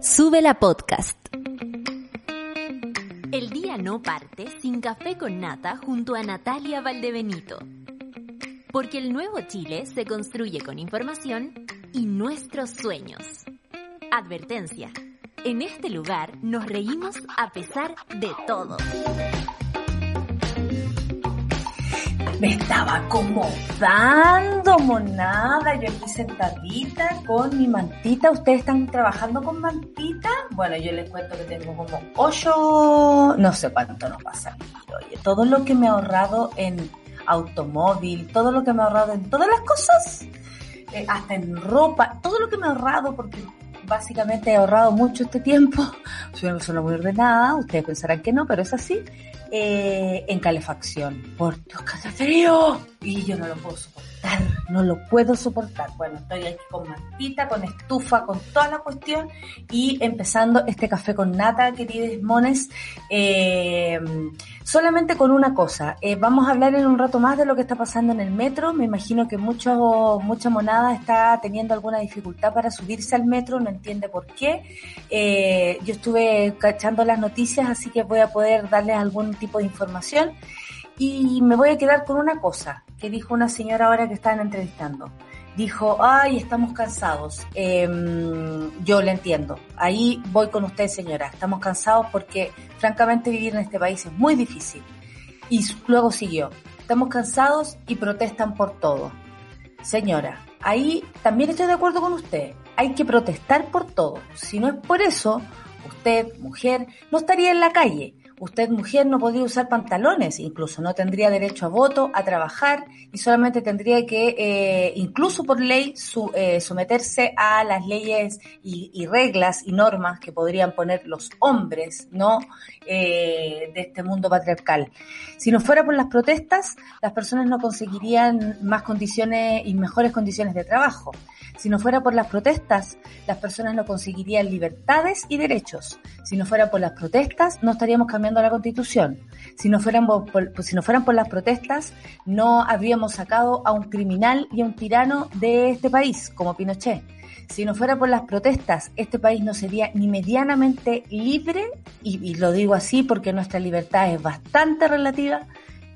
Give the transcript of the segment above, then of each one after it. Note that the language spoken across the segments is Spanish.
Sube la podcast. El día no parte sin café con nata junto a Natalia Valdebenito. Porque el nuevo Chile se construye con información y nuestros sueños. Advertencia. En este lugar nos reímos a pesar de todo. Me estaba acomodando, monada. Yo aquí sentadita con mi mantita. ¿Ustedes están trabajando con mantita? Bueno, yo les cuento que tengo como ocho, no sé cuánto nos pasa. Oye, todo lo que me he ahorrado en automóvil, todo lo que me he ahorrado en todas las cosas, eh, hasta en ropa, todo lo que me he ahorrado, porque básicamente he ahorrado mucho este tiempo. Soy una persona muy ordenada, ustedes pensarán que no, pero es así. Eh, en calefacción. Por Dios, frío. Y yo no lo puedo soportar, no lo puedo soportar. Bueno, estoy aquí con mantita, con estufa, con toda la cuestión y empezando este café con nata, queridos mones, eh, solamente con una cosa. Eh, vamos a hablar en un rato más de lo que está pasando en el metro. Me imagino que mucho, mucha monada está teniendo alguna dificultad para subirse al metro, no entiende por qué. Eh, yo estuve cachando las noticias, así que voy a poder darles algún tipo de información. Y me voy a quedar con una cosa que dijo una señora ahora que estaban entrevistando. Dijo, ay, estamos cansados. Em, yo le entiendo. Ahí voy con usted, señora. Estamos cansados porque, francamente, vivir en este país es muy difícil. Y luego siguió, estamos cansados y protestan por todo. Señora, ahí también estoy de acuerdo con usted. Hay que protestar por todo. Si no es por eso, usted, mujer, no estaría en la calle. Usted, mujer, no podría usar pantalones, incluso no tendría derecho a voto, a trabajar y solamente tendría que, eh, incluso por ley, eh, someterse a las leyes y, y, reglas y normas que podrían poner los hombres, ¿no? Eh, de este mundo patriarcal. Si no fuera por las protestas, las personas no conseguirían más condiciones y mejores condiciones de trabajo. Si no fuera por las protestas, las personas no conseguirían libertades y derechos. Si no fuera por las protestas, no estaríamos cambiando la constitución. Si no fueran por, por, si no fueran por las protestas, no habríamos sacado a un criminal y a un tirano de este país, como Pinochet. Si no fuera por las protestas, este país no sería ni medianamente libre, y, y lo digo así porque nuestra libertad es bastante relativa,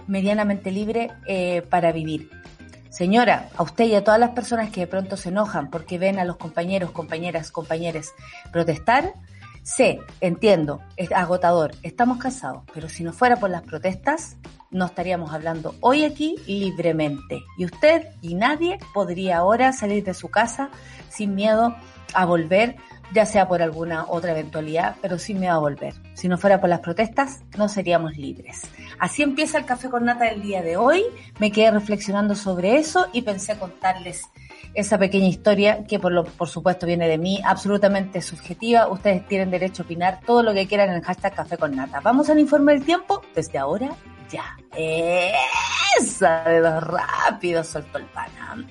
medianamente libre eh, para vivir. Señora, a usted y a todas las personas que de pronto se enojan porque ven a los compañeros, compañeras, compañeros protestar, sé, entiendo, es agotador, estamos cansados, pero si no fuera por las protestas, no estaríamos hablando hoy aquí libremente. Y usted y nadie podría ahora salir de su casa sin miedo a volver, ya sea por alguna otra eventualidad, pero sin miedo a volver. Si no fuera por las protestas, no seríamos libres. Así empieza el café con nata del día de hoy. Me quedé reflexionando sobre eso y pensé contarles esa pequeña historia que por, lo, por supuesto viene de mí, absolutamente subjetiva. Ustedes tienen derecho a opinar todo lo que quieran en el hashtag café con nata. Vamos al informe del tiempo desde ahora ya. Esa de los rápidos soltó el pana.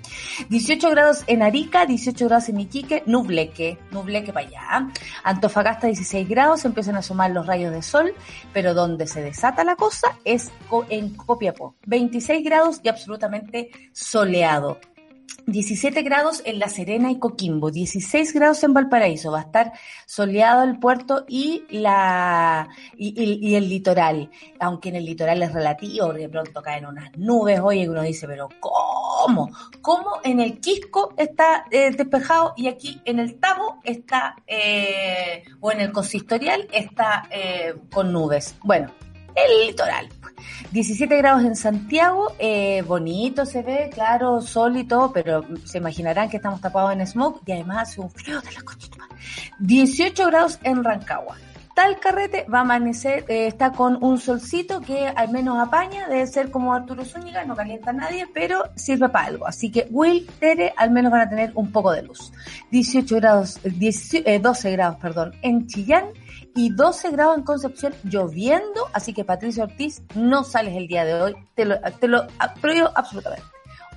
18 grados en Arica, 18 grados en Iquique, nubleque, nubleque para allá. Antofagasta 16 grados, empiezan a asomar los rayos de sol, pero donde se desata la cosa es en Copiapó. 26 grados y absolutamente soleado. 17 grados en La Serena y Coquimbo, 16 grados en Valparaíso, va a estar soleado el puerto y la y, el litoral, aunque en el litoral es relativo, de pronto caen unas nubes, oye, uno dice, pero ¿cómo? ¿Cómo en el Quisco está eh, despejado y aquí en el Tabo está, eh, o en el consistorial está eh, con nubes? Bueno, el litoral. 17 grados en Santiago, eh, bonito se ve, claro, sol y todo, pero se imaginarán que estamos tapados en smoke y además hace un frío de la cochita. 18 grados en Rancagua. el carrete, va a amanecer, eh, está con un solcito que al menos apaña, debe ser como Arturo Zúñiga, no calienta a nadie, pero sirve para algo. Así que Will, Tere, al menos van a tener un poco de luz. 18 grados, 12 grados, perdón, en Chillán y 12 grados en Concepción lloviendo, así que Patricio Ortiz, no sales el día de hoy, te lo, te lo prohíbo absolutamente.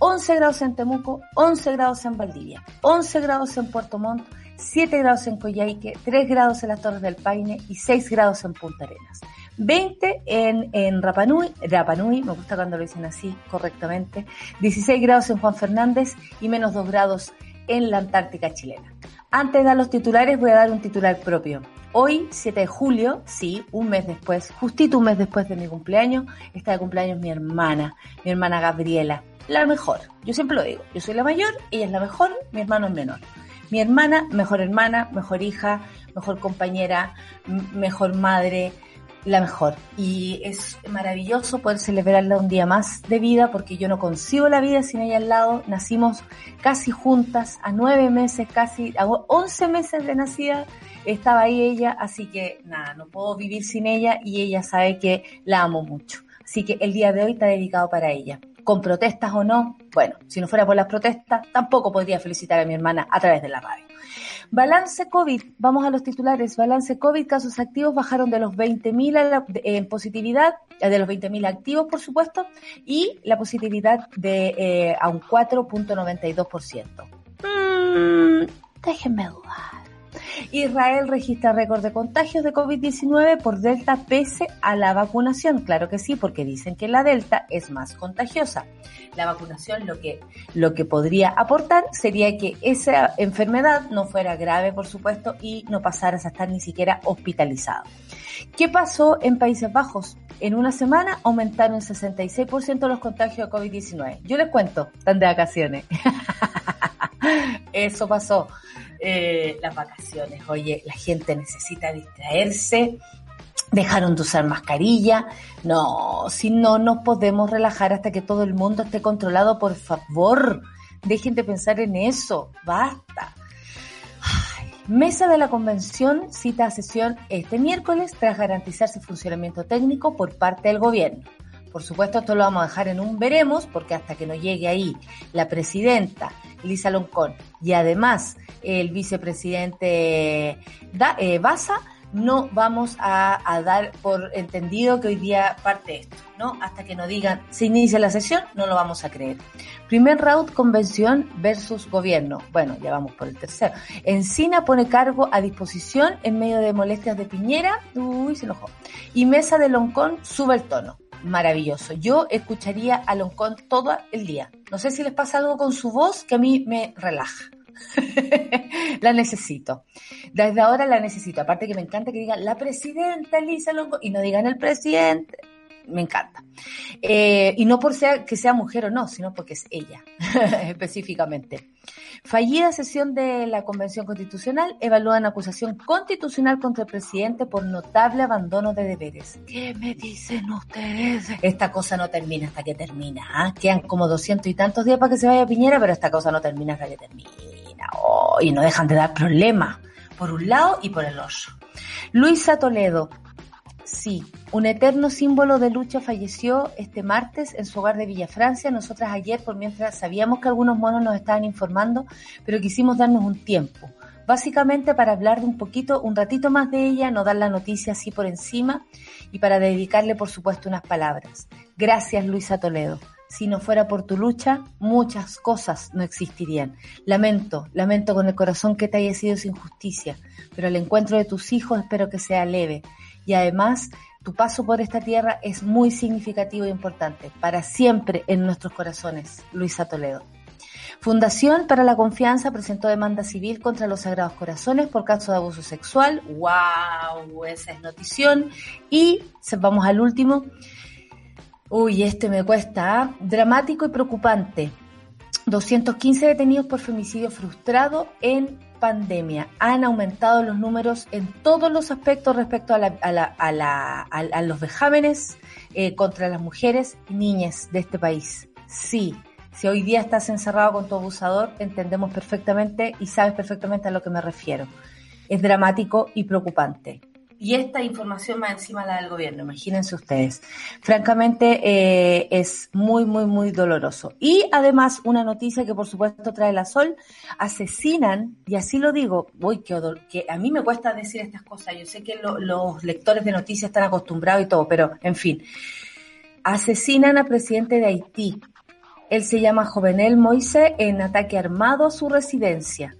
11 grados en Temuco, 11 grados en Valdivia, 11 grados en Puerto Montt, 7 grados en Coyhaique, 3 grados en las Torres del Paine y 6 grados en Punta Arenas. 20 en, en Rapanui, Rapanui, me gusta cuando lo dicen así correctamente, 16 grados en Juan Fernández y menos 2 grados en la Antártica chilena. Antes de dar los titulares voy a dar un titular propio. Hoy, 7 de julio, sí, un mes después, justito un mes después de mi cumpleaños, está de cumpleaños mi hermana, mi hermana Gabriela, la mejor. Yo siempre lo digo, yo soy la mayor, ella es la mejor, mi hermano es menor. Mi hermana, mejor hermana, mejor hija, mejor compañera, mejor madre, la mejor. Y es maravilloso poder celebrarla un día más de vida porque yo no consigo la vida sin ella al lado. Nacimos casi juntas, a nueve meses, casi, a once meses de nacida estaba ahí ella, así que nada, no puedo vivir sin ella y ella sabe que la amo mucho. Así que el día de hoy está dedicado para ella. Con protestas o no, bueno, si no fuera por las protestas, tampoco podría felicitar a mi hermana a través de la radio. Balance COVID, vamos a los titulares. Balance COVID, casos activos bajaron de los 20.000 en positividad, eh, de los 20.000 activos, por supuesto, y la positividad de eh, a un 4.92%. Mm, déjenme dudar. Israel registra récord de contagios de COVID-19 por Delta pese a la vacunación. Claro que sí, porque dicen que la Delta es más contagiosa. La vacunación lo que, lo que podría aportar sería que esa enfermedad no fuera grave, por supuesto, y no pasaras a estar ni siquiera hospitalizado. ¿Qué pasó en Países Bajos? En una semana aumentaron 66% los contagios de COVID-19. Yo les cuento, están de vacaciones. Eso pasó. Eh, las vacaciones. Oye, la gente necesita distraerse. Dejaron de usar mascarilla. No, si no nos podemos relajar hasta que todo el mundo esté controlado, por favor. Dejen de pensar en eso. Basta. Mesa de la Convención cita a sesión este miércoles tras garantizarse funcionamiento técnico por parte del gobierno. Por supuesto, esto lo vamos a dejar en un veremos, porque hasta que no llegue ahí la presidenta Lisa Loncón y además el vicepresidente da, eh, Baza, no vamos a, dar por entendido que hoy día parte esto, ¿no? Hasta que nos digan, se inicia la sesión, no lo vamos a creer. Primer round, convención versus gobierno. Bueno, ya vamos por el tercero. Encina pone cargo a disposición en medio de molestias de Piñera. Uy, se enojó. Y Mesa de Loncón sube el tono maravilloso. Yo escucharía a Loncón todo el día. No sé si les pasa algo con su voz que a mí me relaja. la necesito. Desde ahora la necesito. Aparte que me encanta que digan la presidenta Elisa Loncón y no digan el presidente me encanta. Eh, y no por ser que sea mujer o no, sino porque es ella, específicamente. Fallida sesión de la Convención Constitucional, evalúan acusación constitucional contra el presidente por notable abandono de deberes. ¿Qué me dicen ustedes? Esta cosa no termina hasta que termina. ¿ah? Quedan como doscientos y tantos días para que se vaya Piñera, pero esta cosa no termina hasta que termina. Oh, y no dejan de dar problemas, por un lado y por el otro. Luisa Toledo, Sí, un eterno símbolo de lucha falleció este martes en su hogar de Villa Francia. Nosotras ayer, por mientras sabíamos que algunos monos nos estaban informando, pero quisimos darnos un tiempo. Básicamente para hablar de un poquito, un ratito más de ella, no dar la noticia así por encima y para dedicarle, por supuesto, unas palabras. Gracias, Luisa Toledo. Si no fuera por tu lucha, muchas cosas no existirían. Lamento, lamento con el corazón que te haya sido sin justicia, pero el encuentro de tus hijos espero que sea leve y además tu paso por esta tierra es muy significativo e importante, para siempre en nuestros corazones, Luisa Toledo. Fundación para la Confianza presentó demanda civil contra los Sagrados Corazones por caso de abuso sexual. ¡Wow! Esa es notición. Y vamos al último. Uy, este me cuesta. ¿ah? Dramático y preocupante. 215 detenidos por femicidio frustrado en pandemia han aumentado los números en todos los aspectos respecto a, los vejámenes eh, contra las mujeres y niñas de este país. Sí, si hoy día estás encerrado con tu abusador, entendemos perfectamente y sabes perfectamente a lo que me refiero. Es dramático y preocupante. Y esta información más encima la del gobierno, imagínense ustedes. Francamente eh, es muy, muy, muy doloroso. Y además una noticia que por supuesto trae la Sol, asesinan, y así lo digo, voy que, que a mí me cuesta decir estas cosas, yo sé que los lectores de noticias están acostumbrados y todo, pero en fin, asesinan al presidente de Haití. Él se llama Jovenel Moise en ataque armado a su residencia.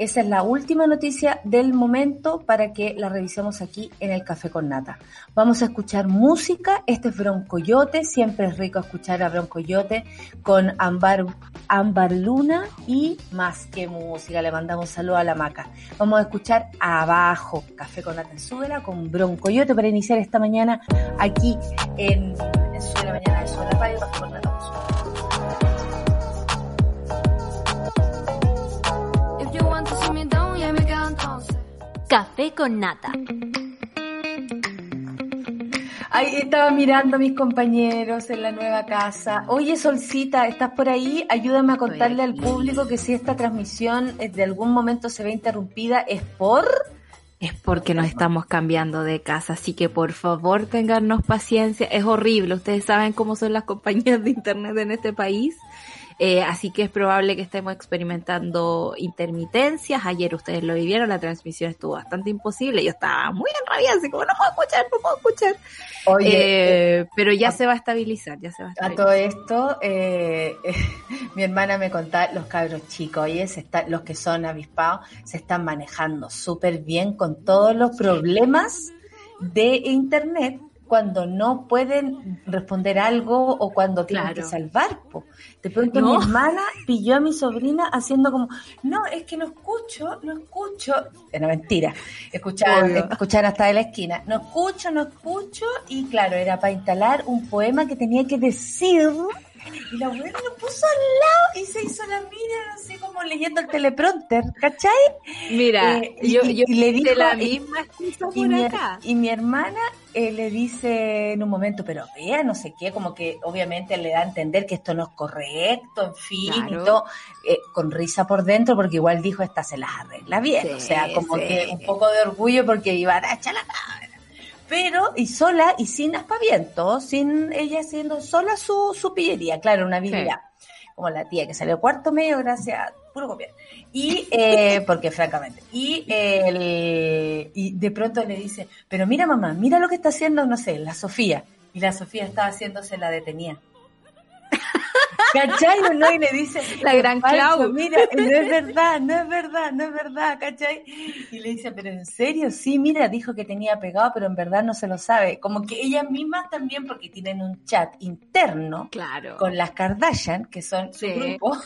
Esa es la última noticia del momento para que la revisemos aquí en el Café con Nata. Vamos a escuchar música. Este es Broncoyote. Siempre es rico escuchar a Broncoyote con Ambar, Ambar Luna y más que música. Le mandamos saludo a la maca. Vamos a escuchar abajo Café con Nata en Súbela con Broncoyote para iniciar esta mañana aquí en, en la Mañana Súbela Radio. Café con nata. Ahí estaba mirando a mis compañeros en la nueva casa. Oye, Solcita, ¿estás por ahí? Ayúdame a contarle al público que si esta transmisión de algún momento se ve interrumpida es por... Es porque nos estamos cambiando de casa, así que por favor tengannos paciencia. Es horrible, ustedes saben cómo son las compañías de internet en este país. Eh, así que es probable que estemos experimentando intermitencias. Ayer ustedes lo vivieron, la transmisión estuvo bastante imposible. Yo estaba muy enrabiada, así como no puedo escuchar, no puedo escuchar. Eh, pero ya se va a estabilizar, ya se va a estabilizar. A todo esto, eh, mi hermana me contaba, los cabros chicos, oye, se está, los que son avispados, se están manejando súper bien con todos los problemas de internet cuando no pueden responder algo o cuando tienen que salvar. De pronto mi hermana pilló a mi sobrina haciendo como, no, es que no escucho, no escucho. Era mentira, escuchar, escuchar hasta de la esquina. No escucho, no escucho. Y claro, era para instalar un poema que tenía que decir y la abuela lo puso al lado y se hizo la mira, así como leyendo el teleprompter, ¿cachai? Mira, eh, yo, yo le dije la misma y, mi, y mi hermana eh, le dice en un momento, pero vea, no sé qué, como que obviamente le da a entender que esto no es correcto, en fin, y todo, eh, con risa por dentro, porque igual dijo, esta se las arregla bien, o sea, como que un poco de orgullo porque iba a echar la pero y sola y sin aspaviento, sin ella haciendo sola su, su pillería, claro, una habilidad. Como la tía que salió cuarto medio gracias a puro copiar. Y, eh, porque francamente, y, el, y de pronto le dice, pero mira mamá, mira lo que está haciendo, no sé, la Sofía. Y la Sofía estaba haciéndose la detenida. ¿Cachai o no? Y le dice, la gran Clau. Mira, no es verdad, no es verdad, no es verdad, ¿cachai? Y le dice, pero en serio, sí, mira, dijo que tenía pegado, pero en verdad no se lo sabe. Como que ellas mismas también, porque tienen un chat interno claro. con las Kardashian, que son su grupo.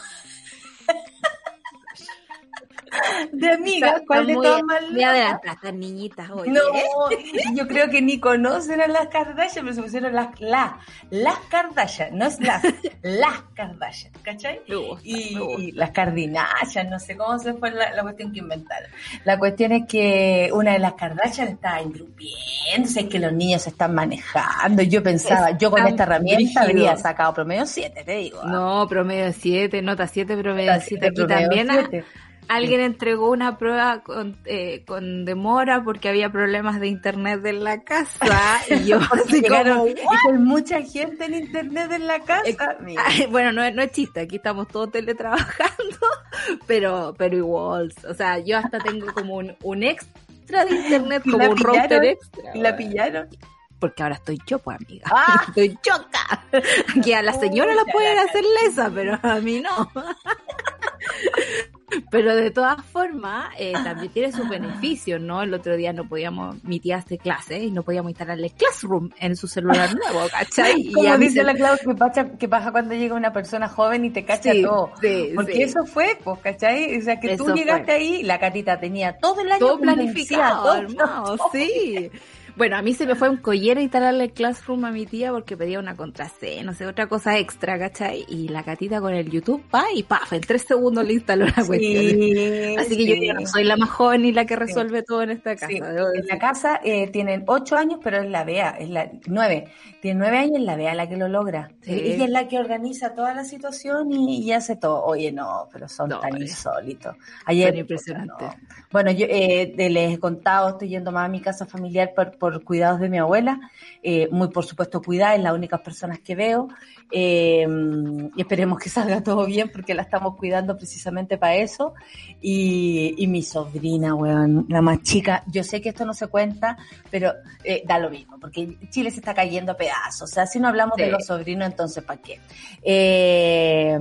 de amigas, ¿cuál de todas más Me adelantaste, niñitas, hoy. No, yo creo que ni conocen a las Kardashian, pero se pusieron las, la, las Kardashian, no es las, las Kardashian, ¿cachai? y, las Kardinashian, no sé cómo se fue la, cuestión que inventaron. La cuestión es que una de las Kardashian está ingrupiéndose, es que los niños se están manejando. Yo pensaba, yo con esta herramienta habría sacado promedio 7, te digo. ¿ah? No, promedio 7, nota 7, promedio 7. Aquí también. Alguien entregó una prueba con, eh, con demora porque había problemas de internet en la casa y yo llegaron hay mucha gente en internet en la casa. bueno, no, no es chiste, aquí estamos todos teletrabajando, pero pero igual, o sea, yo hasta tengo como un, un extra de internet, como un router extra. ¿Y la pillaron? porque ahora estoy yo, pues amiga. Ah. Estoy choca. Que a la señora la pueden hacer lesa, pero a mí no. Pero de todas formas, eh, también tiene sus beneficios, ¿no? El otro día no podíamos, mi tía hace clase y no podíamos instalarle Classroom en su celular nuevo, ¿cachai? Como y dice la Clau, que pasa, que pasa cuando llega una persona joven y te cacha todo. Sí, Porque eso fue, pues, ¿cachai? O sea, que tú llegaste ahí, la catita tenía todo el año todo planificado, hermano, sí. Bueno, a mí se me fue un collero instalarle el Classroom a mi tía porque pedía una contraseña, no sé, otra cosa extra, ¿cachai? Y la catita con el YouTube, pa, y paf, en tres segundos le instaló la cuestión. Así que yo no soy la más joven ni la que resuelve todo en esta casa. En la casa eh, tienen ocho años, pero es la BEA, es la nueve. Tiene nueve años, es la BEA la que lo logra. Ella es la que organiza toda la situación y, hace todo. Oye, no, pero son tan insólitos. Ayer, impresionante. Bueno, yo eh, les he contado, estoy yendo más a mi casa familiar por, por cuidados de mi abuela, eh, muy por supuesto cuidada, es la única persona que veo, eh, y esperemos que salga todo bien porque la estamos cuidando precisamente para eso. Y, y mi sobrina, weón, la más chica, yo sé que esto no se cuenta, pero eh, da lo mismo, porque Chile se está cayendo a pedazos, o sea, si no hablamos de los sobrinos, entonces ¿para qué? Eh,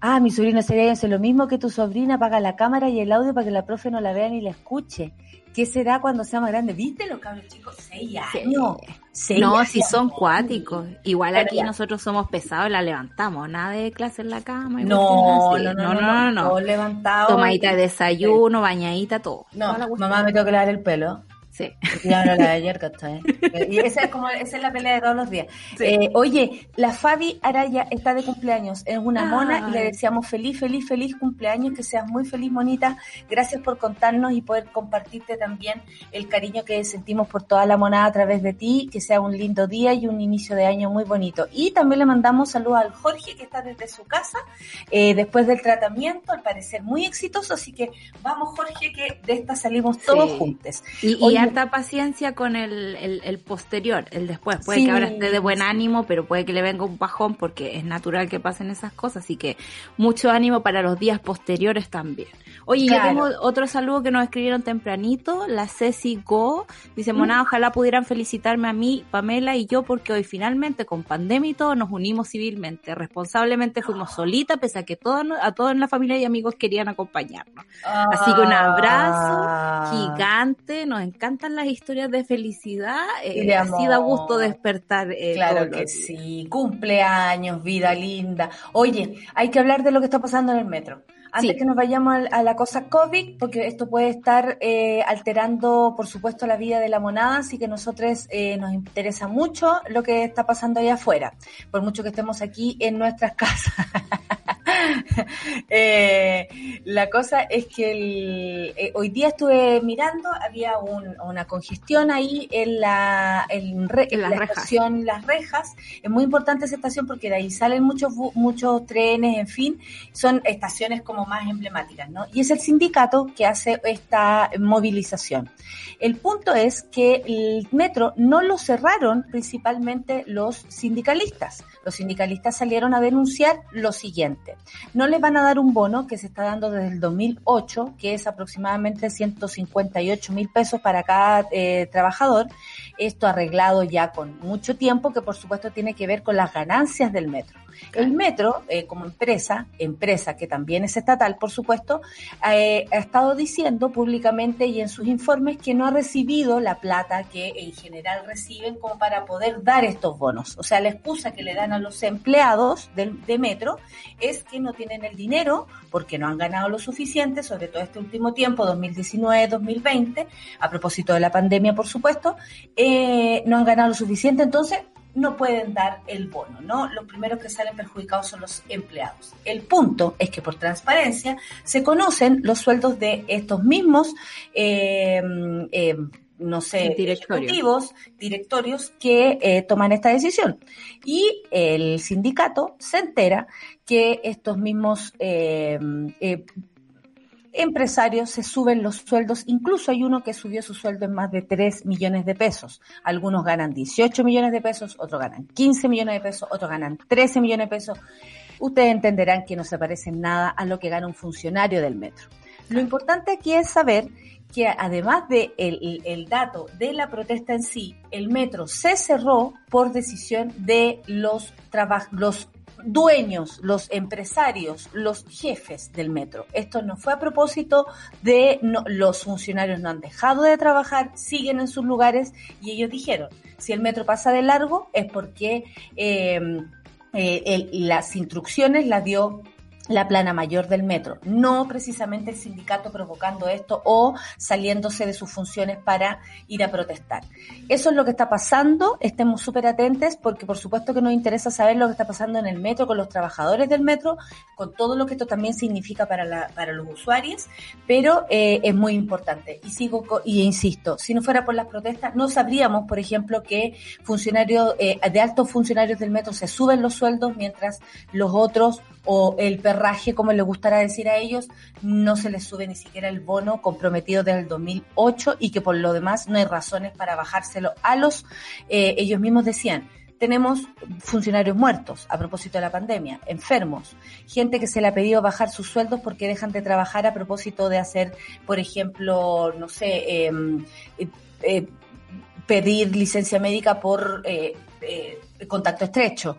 ah, mi sobrino sería hace lo mismo que tu sobrina, apaga la cámara y el audio para que la profe no la vea ni la escuche. ¿Qué será cuando sea más grande? ¿Viste los cabros chicos? Seis años. No, si son cuáticos. Igual Pero aquí ya. nosotros somos pesados y la levantamos. Nada de clase en la cama. No, no, no, no, no, Todo levantado. Tomadita de desayuno, bañadita, todo. No, mamá me tengo que lavar el pelo. Sí. Ya no la de ayer, ¿cachai? Y esa es como, esa es la pelea de todos los días. Sí. Eh, oye, la Fabi Araya está de cumpleaños, es una mona y le deseamos feliz, feliz, feliz cumpleaños, que seas muy feliz, monita. Gracias por contarnos y poder compartirte también el cariño que sentimos por toda la monada a través de ti, que sea un lindo día y un inicio de año muy bonito. Y también le mandamos saludos al Jorge, que está desde su casa, eh, después del tratamiento, al parecer muy exitoso, así que vamos Jorge, que de esta salimos todos Sí. juntos. Y, y. harta paciencia con el, el, el posterior, el después. Puede Sí. que ahora esté de buen ánimo, pero puede que le venga un bajón porque es natural que pasen esas cosas. Así que mucho ánimo para los días posteriores también. Oye, Claro. yo tengo otro saludo que nos escribieron tempranito. La Ceci Go dice, Mona, ojalá pudieran felicitarme a mí, Pamela y yo, porque hoy finalmente con pandemia y todo nos unimos civilmente. Responsablemente fuimos solitas, pese a que todos, a todos en la familia y amigos querían acompañarnos. Así que un abrazo Ah. gigante, nos encantan las historias de felicidad, eh, así da gusto despertar. eh, Claro que sí, cumpleaños, vida linda. Oye, hay que hablar de lo que está pasando en el metro. Antes Sí. que nos vayamos a, la cosa COVID, porque esto puede estar eh, alterando, por supuesto, la vida de la monada, así que nosotros eh, nos interesa mucho lo que está pasando allá afuera, por mucho que estemos aquí en nuestras casas. Eh, la cosa es que el- eh, hoy día estuve mirando, había un- una congestión ahí en la, en re- En las la rejas. estación Las Rejas. Es muy importante esa estación porque de ahí salen muchos, muchos trenes, en fin, son estaciones como más emblemáticas, ¿no? Y es el sindicato que hace esta movilización. El punto es que el metro no lo cerraron principalmente los sindicalistas. Los sindicalistas salieron a denunciar lo siguiente. No les van a dar un bono que se está dando desde el 2008, que es aproximadamente 158 mil pesos para cada eh, trabajador. Esto arreglado ya con mucho tiempo, que por supuesto tiene que ver con las ganancias del metro. El metro, eh, como empresa, empresa que también es estatal, por supuesto, eh, ha estado diciendo públicamente y en sus informes que no ha recibido la plata que en general reciben como para poder dar estos bonos. O sea, la excusa que le dan a los empleados del, de metro es que no tienen el dinero porque no han ganado lo suficiente, sobre todo este último tiempo, 2019-2020, a propósito de la pandemia, por supuesto, eh, no han ganado lo suficiente, entonces no pueden dar el bono, ¿no? Los primeros que salen perjudicados son los empleados. El punto es que por transparencia se conocen los sueldos de estos mismos, eh, eh, no sé, Directorio. ejecutivos, directorios que eh, toman esta decisión. Y el sindicato se entera que estos mismos empresarios se suben los sueldos, incluso hay uno que subió su sueldo en más de 3 millones de pesos. Algunos ganan 18 millones de pesos, otros ganan 15 millones de pesos, otros ganan 13 millones de pesos. Ustedes entenderán que no se parece nada a lo que gana un funcionario del metro. Lo importante aquí es saber que además de el, dato de la protesta en sí, el metro se cerró por decisión de los los dueños, los empresarios, los jefes del metro. Esto no fue a propósito de los funcionarios no han dejado de trabajar, siguen en sus lugares y ellos dijeron, si el metro pasa de largo es porque eh, eh, las instrucciones las dio la plana mayor del metro, no precisamente el sindicato provocando esto o saliéndose de sus funciones para ir a protestar. Eso es lo que está pasando, estemos súper atentos porque por supuesto que nos interesa saber lo que está pasando en el metro, con los trabajadores del metro, con todo lo que esto también significa para, para los usuarios, pero eh, es muy importante. Y sigo y insisto, si no fuera por las protestas, no sabríamos, por ejemplo, que funcionarios eh, de altos funcionarios del metro se suben los sueldos mientras los otros o el perro raje, como les gustará decir a ellos, no se les sube ni siquiera el bono comprometido desde el 2008 y que por lo demás no hay razones para bajárselo a los, eh, ellos mismos decían, tenemos funcionarios muertos a propósito de la pandemia, enfermos, gente que se le ha pedido bajar sus sueldos porque dejan de trabajar a propósito de hacer, por ejemplo, no sé, em, eh, eh, pedir licencia médica por eh, contacto estrecho.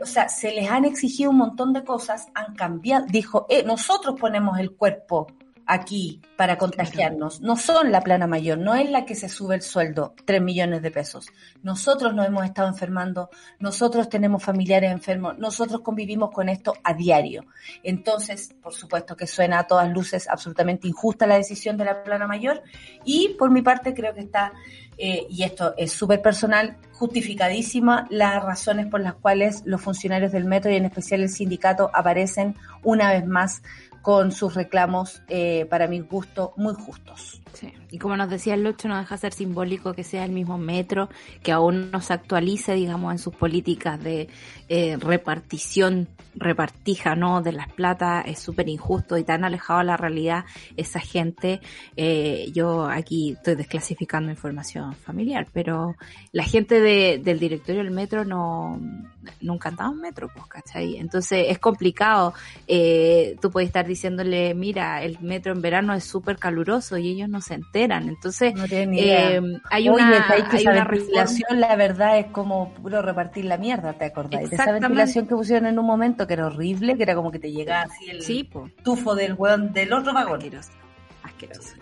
o sea, se les han exigido un montón de cosas, han cambiado, dijo, nosotros ponemos el cuerpo aquí para contagiarnos. No son la plana mayor, no es la que se sube el sueldo, 3 millones de pesos. Nosotros nos hemos estado enfermando, nosotros tenemos familiares enfermos, nosotros convivimos con esto a diario. Entonces, por supuesto que suena a todas luces absolutamente injusta la decisión de la plana mayor y por mi parte creo que está, eh, y esto es súper personal, justificadísima las razones por las cuales los funcionarios del metro y en especial el sindicato aparecen una vez más con sus reclamos, eh, para mi gusto, muy justos. Sí. Y como nos decía el Lucho, no deja ser simbólico que sea el mismo metro, que aún no se actualice, digamos, en sus políticas de eh, repartición, repartija, ¿no? De las plata, es súper injusto y tan alejado de la realidad esa gente. Eh, yo aquí estoy desclasificando información familiar, pero la gente de, del directorio del metro no, nunca andaba en metro, pues, ¿cachai? Entonces es complicado. Eh, tú puedes estar diciéndole, mira, el metro en verano es súper caluroso y ellos no se enteran. Entonces, eh, hay una, hay una ventilación, la verdad, es como puro repartir la mierda, ¿te acordás? De esa ventilación que pusieron en un momento que era horrible, que era como que te llegaba así el tufo del del otro vagón.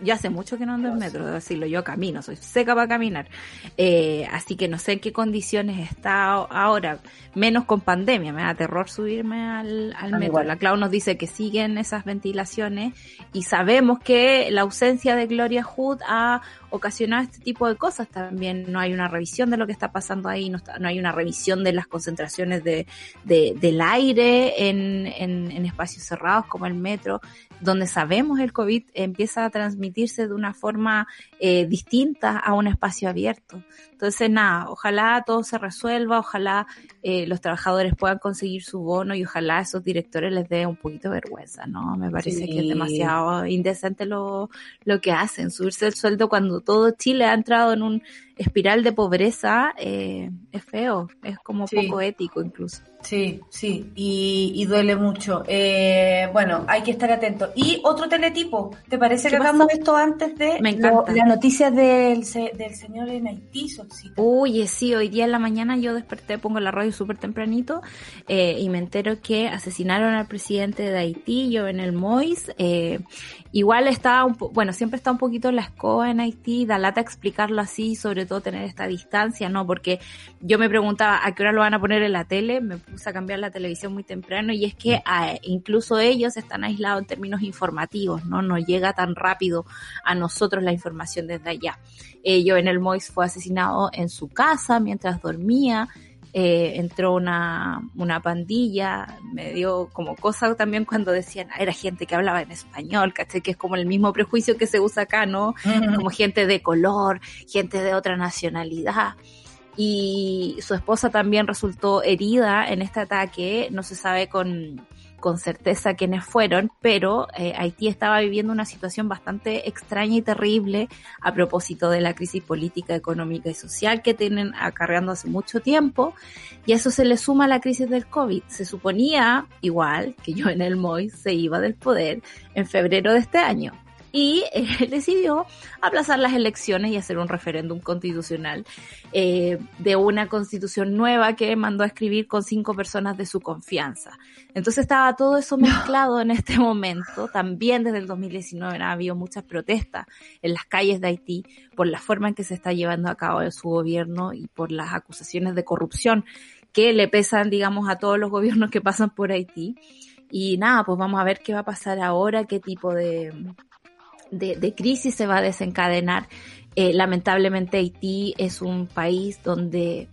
Yo hace mucho que no ando en metro, debo decirlo, yo camino, soy seca para caminar. Eh, así que no sé en qué condiciones está ahora, menos con pandemia, me da terror subirme al, al metro. La Clau nos dice que siguen esas ventilaciones y sabemos que la ausencia de Gloria Hood ha ocasionado este tipo de cosas también. No hay una revisión de lo que está pasando ahí, no, no hay una revisión de las concentraciones de, de del aire en, en, en espacios cerrados como el metro donde sabemos el COVID empieza a transmitirse de una forma eh, distinta a un espacio abierto. Entonces, nada, ojalá todo se resuelva, ojalá eh, los trabajadores puedan conseguir su bono y ojalá a esos directores les dé un poquito de vergüenza, ¿no? Me parece que es demasiado indecente lo, lo que hacen, subirse el sueldo cuando todo Chile ha entrado en un espiral de pobreza, eh, es feo, es como poco ético incluso. Sí, sí, y, duele mucho. Eh, bueno, hay que estar atento. Y otro teletipo, ¿te parece que hagamos esto antes de Me encanta. la noticia del, del señor en Haití? Uy, sí, hoy día en la mañana yo desperté, pongo la radio súper tempranito eh, y me entero que asesinaron al presidente de Haití, yo en el Mois. Eh, igual está, un bueno, siempre está un poquito la escoba en Haití, da lata explicarlo así, sobre todo tener esta distancia, ¿no? Porque yo me preguntaba a qué hora lo van a poner en la tele, me puse a cambiar la televisión muy temprano y es que ah, incluso ellos están aislados en términos informativos, ¿no? No llega tan rápido a nosotros la información desde allá. Ello en el Mois fue asesinado en su casa mientras dormía. Eh, entró una, una pandilla, me dio como cosa también cuando decían, ah, era gente que hablaba en español, ¿caché? Que es como el mismo prejuicio que se usa acá, ¿no? Como gente de color, gente de otra nacionalidad. Y su esposa también resultó herida en este ataque, no se sabe con, con certeza quiénes fueron, pero eh, Haití estaba viviendo una situación bastante extraña y terrible a propósito de la crisis política, económica y social que tienen acarreando hace mucho tiempo, y a eso se le suma la crisis del COVID. Se suponía, igual que yo en el MOI, se iba del poder en febrero de este año y eh, decidió aplazar las elecciones y hacer un referéndum constitucional eh, de una constitución nueva que mandó a escribir con cinco personas de su confianza. Entonces estaba todo eso mezclado en este momento. También desde el 2019 ha habido muchas protestas en las calles de Haití por la forma en que se está llevando a cabo su gobierno y por las acusaciones de corrupción que le pesan, digamos, a todos los gobiernos que pasan por Haití. Y nada, pues vamos a ver qué va a pasar ahora, qué tipo de, de, crisis se va a desencadenar. Eh, lamentablemente Haití es un país donde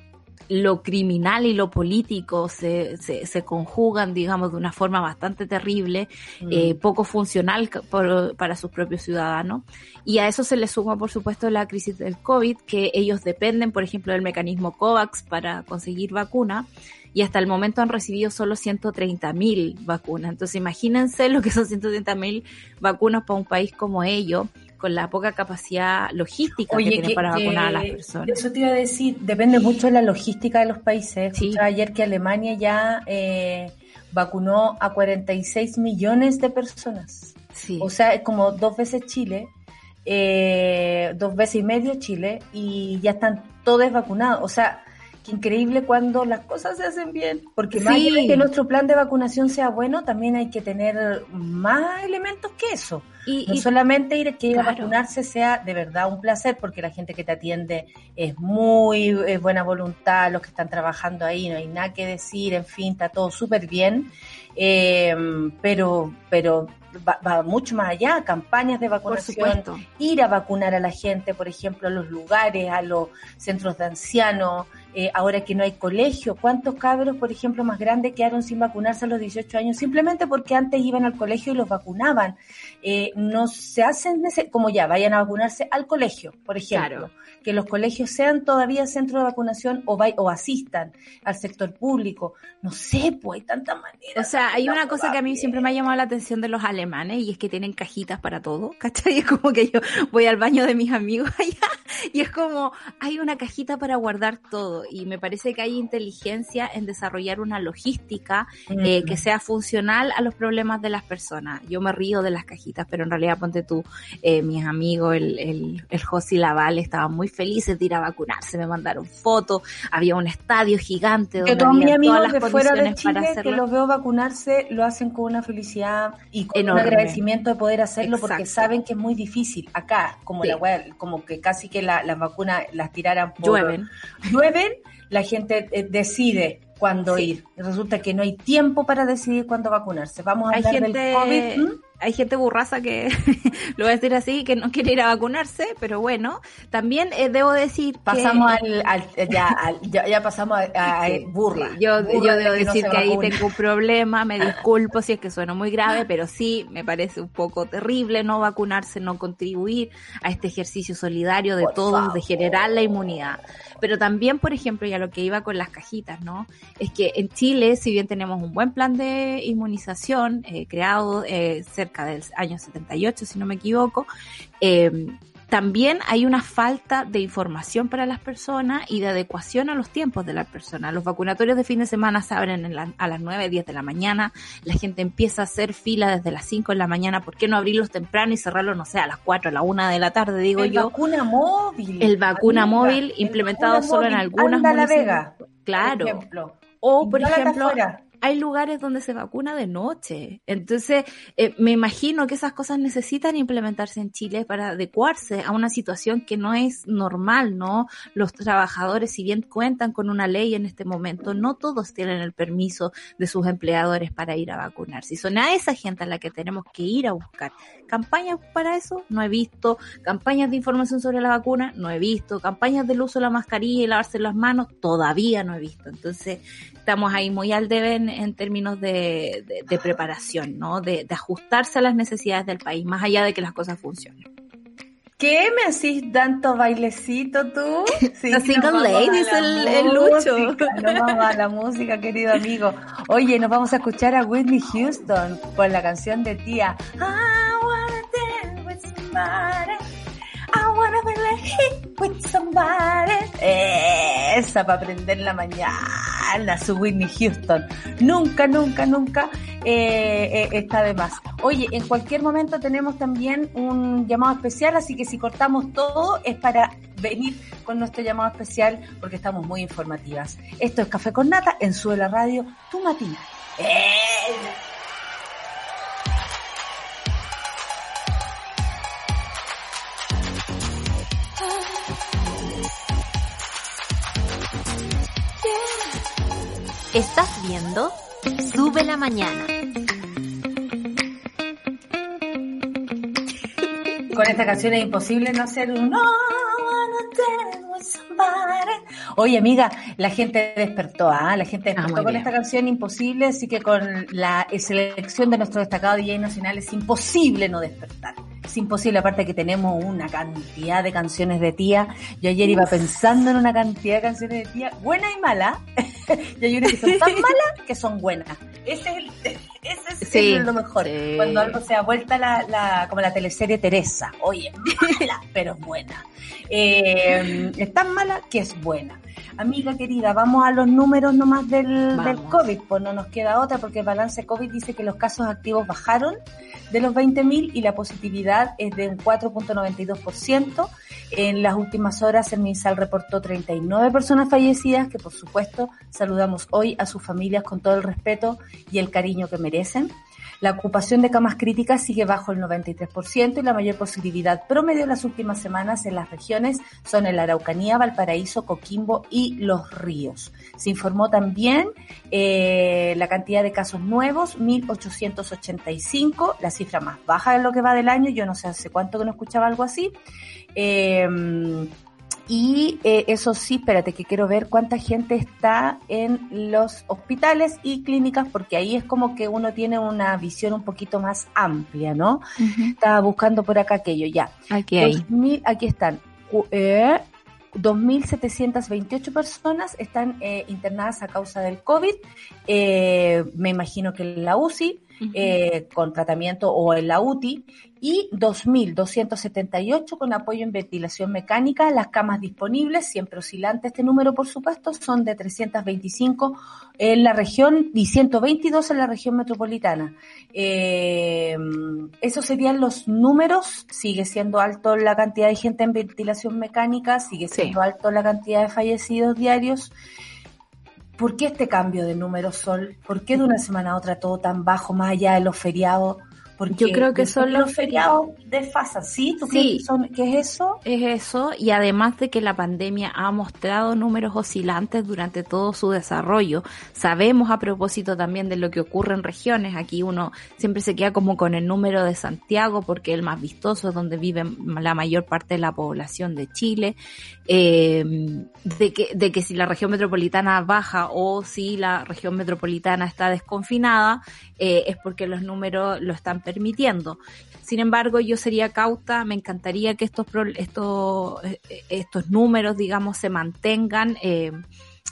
lo criminal y lo político se, se, se, conjugan, digamos, de una forma bastante terrible, mm. eh, poco funcional por, para sus propios ciudadanos. Y a eso se le suma, por supuesto, la crisis del COVID, que ellos dependen, por ejemplo, del mecanismo COVAX para conseguir vacuna y hasta el momento han recibido solo 130 mil vacunas. Entonces imagínense lo que son 130 mil vacunas para un país como ellos, con la poca capacidad logística que tiene para vacunar a las personas. Eso te iba a decir, depende mucho de la logística de los países. Sí. ayer que Alemania ya eh, vacunó a 46 millones de personas. Sí. O sea, es como dos veces Chile, eh, dos veces y medio Chile, y ya están todos vacunados. O sea, increíble cuando las cosas se hacen bien, porque más allá de que nuestro plan de vacunación sea bueno, también hay que tener más elementos que eso. Y, no solamente ir, que ir a vacunarse sea de verdad un placer, porque la gente que te atiende es muy buena voluntad, los que están trabajando ahí, no hay nada que decir, en fin, está todo súper bien. Eh, pero, pero va, mucho más allá, campañas de vacunación, ir a vacunar a la gente, por ejemplo, a los lugares, a los centros de ancianos, eh, ahora que no hay colegio, ¿cuántos cabros, por ejemplo, más grandes quedaron sin vacunarse a los 18 años simplemente porque antes iban al colegio y los vacunaban? Eh, no se hacen como ya, vayan a vacunarse al colegio, por ejemplo. Que los colegios sean todavía centro de vacunación o, o asistan al sector público. No sé, pues hay tantas maneras. O sea, hay una cosa que a mí siempre me ha llamado la atención de los alemanes y es que tienen cajitas para todo, ¿cachai? Es como que yo voy al baño de mis amigos allá y es como hay una cajita para guardar todo y me parece que hay inteligencia en desarrollar una logística eh, que sea funcional a los problemas de las personas. Yo me río de las cajitas, pero en realidad ponte tú, eh, mis amigos, el, el, el Josi Laval, estaban muy felices de ir a vacunarse, me mandaron fotos, había un estadio gigante donde todas las fuera de Chile que los veo vacunarse lo hacen con una felicidad y con un agradecimiento de poder hacerlo porque saben que es muy difícil. Acá, como la como que casi que las vacunas las tiraran por... Llueven. Llueven la gente eh, decide cuándo ir. Resulta que no hay tiempo para decidir cuándo vacunarse. Vamos a hablar gente... del COVID hay gente burraza que, lo voy a decir así, que no quiere ir a vacunarse, pero bueno, también eh, debo decir pasamos al, ya, ya, pasamos a, burla. yo, yo debo decir que ahí tengo un problema, me disculpo si es que suena muy grave, pero sí me parece un poco terrible no vacunarse, no contribuir a este ejercicio solidario de todos, de generar la inmunidad. Pero también, por ejemplo, ya lo que iba con las cajitas, ¿no? Es que en Chile, si bien tenemos un buen plan de inmunización eh, creado eh, cerca del año 78, si no me equivoco, eh, también hay una falta de información para las personas y de adecuación a los tiempos de las personas. Los vacunatorios de fin de semana se abren a las 9, 10 de la mañana, la gente empieza a hacer fila desde las 5 de la mañana, ¿por qué no abrirlos temprano y cerrarlos, no sé, a las 4, a la 1 de la tarde, digo yo? El vacuna móvil. El vacuna móvil implementado solo en algunas Anda la Vega, Claro. O, por ejemplo, hay lugares donde se vacuna de noche. Entonces, eh, me imagino que esas cosas necesitan implementarse en Chile para adecuarse a una situación que no es normal, ¿no? Los trabajadores, si bien cuentan con una ley en este momento, no todos tienen el permiso de sus empleadores para ir a vacunarse. Y son a esa gente a la que tenemos que ir a buscar. Campañas para eso, no he visto. Campañas de información sobre la vacuna, no he visto. Campañas del uso de la mascarilla y lavarse las manos, todavía no he visto. Entonces, estamos ahí muy al debe en, términos de, preparación, ¿no? De, ajustarse a las necesidades del país, más allá de que las cosas funcionen. ¿Qué me hacís tanto bailecito tú? Sí, Single Ladies, el, el, Lucho. No vamos a la música, querido amigo. Oye, nos vamos a escuchar a Whitney Houston con la canción de tía. I wanna dance with somebody. Wanna be with. Esa para aprender la mañana, su Whitney Houston. Nunca, nunca, nunca eh, eh, está de más. Oye, en cualquier momento tenemos también un llamado especial, así que si cortamos todo es para venir con nuestro llamado especial porque estamos muy informativas. Esto es Café con Nata en Suela Radio, tu matina. Estás viendo Sube la Mañana. Con esta canción es imposible no hacer un No, Oye, amiga, la gente despertó, ¿ah? La gente ah, despertó con esta canción imposible, así que con la selección de nuestro destacado DJ nacional es imposible no despertar. Es imposible, aparte que tenemos una cantidad de canciones de tía. Yo ayer iba pensando en una cantidad de canciones de tía, buena y mala. y hay unas que son tan malas que son buenas. Ese es el, ese es, lo mejor. Cuando algo se ha vuelta la, la, como la teleserie Teresa. Oye, mala, pero es buena. Eh, es tan mala que es buena. Amiga querida, vamos a los números nomás del, del COVID, pues no nos queda otra porque el balance COVID dice que los casos activos bajaron de los 20.000 y la positividad es de un 4.92%. En las últimas horas el MinSal reportó 39 personas fallecidas que por supuesto saludamos hoy a sus familias con todo el respeto y el cariño que merecen. La ocupación de camas críticas sigue bajo el 93% y la mayor positividad promedio en las últimas semanas en las regiones son el Araucanía, Valparaíso, Coquimbo y Los Ríos. Se informó también eh, la cantidad de casos nuevos, 1.885, la cifra más baja de lo que va del año. Yo no sé hace cuánto que no escuchaba algo así. Eh, y eh, eso sí, espérate, que quiero ver cuánta gente está en los hospitales y clínicas, porque ahí es como que uno tiene una visión un poquito más amplia, ¿no? Estaba buscando por acá aquello, ya. Aquí hay. aquí están. Eh, 2.728 personas están eh, internadas a causa del COVID. Eh, me imagino que en la UCI, eh, con tratamiento o en la UTI y 2.278 con apoyo en ventilación mecánica. Las camas disponibles, siempre oscilante este número, por supuesto, son de 325 en la región y 122 en la región metropolitana. Eh, esos serían los números. Sigue siendo alto la cantidad de gente en ventilación mecánica, sigue siendo alto la cantidad de fallecidos diarios. ¿Por qué este cambio de números, Sol? ¿Por qué de una semana a otra todo tan bajo, más allá de los feriados? Yo creo que son los feriados de FASA, ¿sí? ¿Tú sí. ¿Qué es eso? Es eso, y además de que la pandemia ha mostrado números oscilantes durante todo su desarrollo. Sabemos a propósito también de lo que ocurre en regiones, aquí uno siempre se queda como con el número de Santiago porque es el más vistoso, es donde vive la mayor parte de la población de Chile, eh, de, que, de que si la región metropolitana baja o si la región metropolitana está desconfinada, eh, es porque los números lo están permitiendo. Sin embargo, yo sería cauta, me encantaría que estos, estos, eh, estos números, digamos, se mantengan. Eh,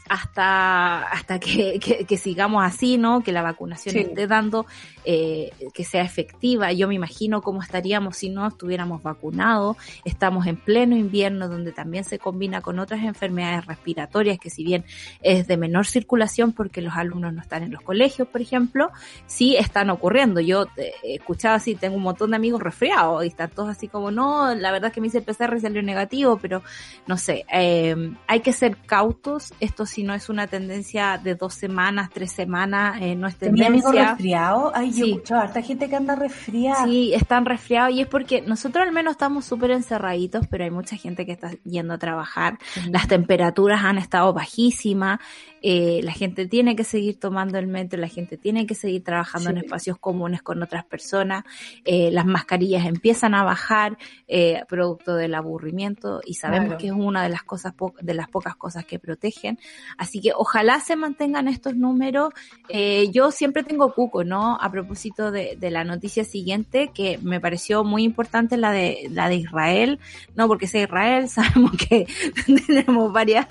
hasta, hasta que, que, sigamos así, ¿no? Que la vacunación esté dando, eh, que sea efectiva. Yo me imagino cómo estaríamos si no estuviéramos vacunados. Estamos en pleno invierno donde también se combina con otras enfermedades respiratorias que si bien es de menor circulación porque los alumnos no están en los colegios, por ejemplo, sí están ocurriendo. Yo he escuchado así, tengo un montón de amigos resfriados y están todos así como, no, la verdad es que me hice el PCR y salió negativo, pero no sé, eh, hay que ser cautos. Esto si no es una tendencia de dos semanas, tres semanas, eh, no es tendencia. amigo resfriado? Ay, yo harta gente que anda resfriada. Sí, están resfriados y es porque nosotros al menos estamos súper encerraditos, pero hay mucha gente que está yendo a trabajar. Las temperaturas han estado bajísimas, eh, la gente tiene que seguir tomando el metro, la gente tiene que seguir trabajando en espacios comunes con otras personas, eh, las mascarillas empiezan a bajar eh, producto del aburrimiento y sabemos que es una de las cosas de las pocas cosas que protegen, así que ojalá se mantengan estos números. Eh, yo siempre tengo cuco, ¿no? A propósito de, de, la noticia siguiente que me pareció muy importante la de la de Israel, no porque sea Israel, sabemos que tenemos varias.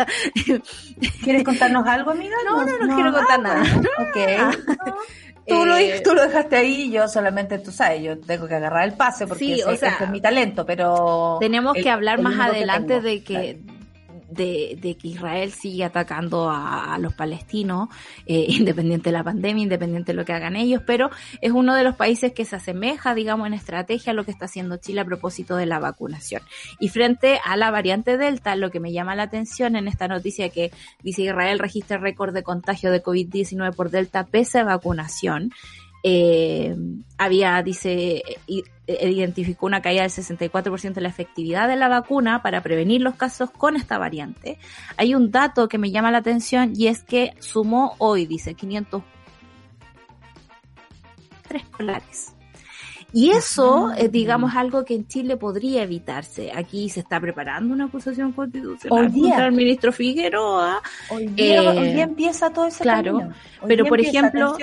¿Quieres contarnos algo? algo, amiga? No, no, no, quiero contar nada. Ok. Ah, tú, lo, eh, tú lo dejaste ahí y yo solamente, tú sabes, yo tengo que agarrar el pase porque o sea, es mi talento, pero... Tenemos que hablar más adelante de que de, de, que Israel sigue atacando a, los palestinos, eh, independiente de la pandemia, independiente de lo que hagan ellos, pero es uno de los países que se asemeja, digamos, en estrategia a lo que está haciendo Chile a propósito de la vacunación. Y frente a la variante Delta, lo que me llama la atención en esta noticia que dice Israel registra récord de contagio de COVID-19 por Delta pese a vacunación, eh, había, dice, identificó una caída del 64% de la efectividad de la vacuna para prevenir los casos con esta variante. Hay un dato que me llama la atención y es que sumó hoy, dice, 500 escolares. Y eso es, digamos, algo que en Chile podría evitarse. Aquí se está preparando una acusación constitucional contra el ministro Figueroa. Hoy día, eh, empieza todo ese Claro, pero por ejemplo,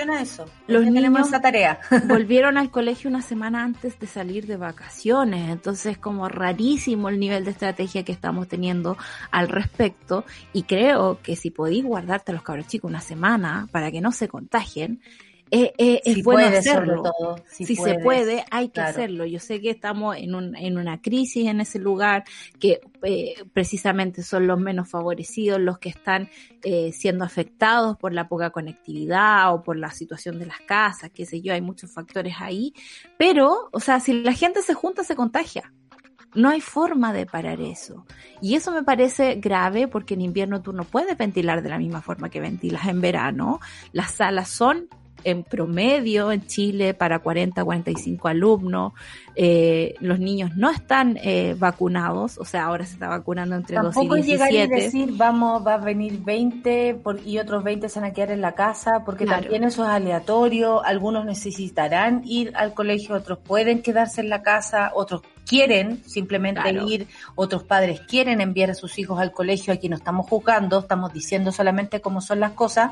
los niños esa tarea. volvieron al colegio una semana antes de salir de vacaciones. Entonces, como rarísimo el nivel de estrategia que estamos teniendo al respecto. Y creo que si podéis guardarte a los cabros chicos una semana para que no se contagien, eh, eh, es bueno hacerlo. si, se puede, hay que hacerlo. Yo sé que estamos en, un, en una crisis en ese lugar, que eh, precisamente son los menos favorecidos, los que están eh, siendo afectados por la poca conectividad o por la situación de las casas, qué sé yo, hay muchos factores ahí. Pero, o sea, si la gente se junta, se contagia. No hay forma de parar eso. Y eso me parece grave porque en invierno tú no puedes ventilar de la misma forma que ventilas en verano. Las salas son en promedio en Chile para 40, 45 alumnos. Eh, los niños no están eh, vacunados, o sea, ahora se está vacunando entre 2 y 17. llegar y decir, vamos, va a venir 20 y otros 20 se van a quedar en la casa, porque también eso es aleatorio. Algunos necesitarán ir al colegio, otros pueden quedarse en la casa, otros quieren simplemente ir, otros padres quieren enviar a sus hijos al colegio, aquí no estamos juzgando, estamos diciendo solamente cómo son las cosas,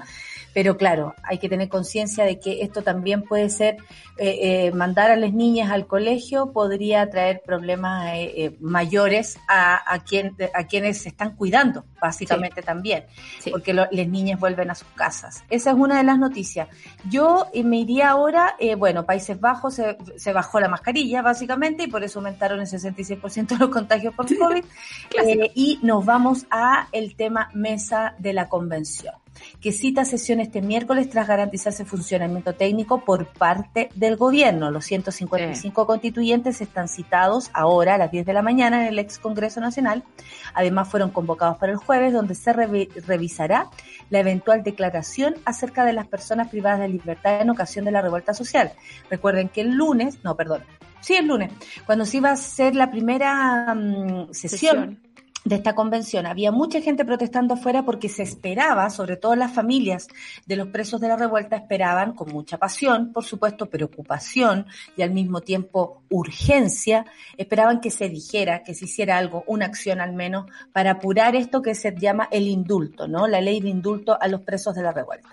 pero claro, hay que tener conciencia de que esto también puede ser, eh, eh, mandar a las niñas al colegio podría traer problemas eh, mayores a, a, quien, a quienes se están cuidando, básicamente también, porque las niñas vuelven a sus casas. Esa es una de las noticias. Yo me iría ahora, bueno, Países Bajos se, se, bajó la mascarilla, básicamente, y por eso aumentaron el 66% los contagios por COVID, y nos vamos a el tema mesa de la convención que cita sesión este miércoles tras garantizarse funcionamiento técnico por parte del gobierno. Los 155 constituyentes están citados ahora a las 10 de la mañana en el ex Congreso Nacional. Además fueron convocados para el jueves donde se revisará la eventual declaración acerca de las personas privadas de libertad en ocasión de la revuelta social. Recuerden que el lunes, no, perdón, sí, el lunes, cuando se iba a hacer la primera mm, sesión de esta convención. Había mucha gente protestando afuera porque se esperaba, sobre todo las familias de los presos de la revuelta, esperaban con mucha pasión, por supuesto, preocupación y al mismo tiempo urgencia, esperaban que se dijera, que se hiciera algo, una acción al menos, para apurar esto que se llama el indulto, ¿no? La ley de indulto a los presos de la revuelta.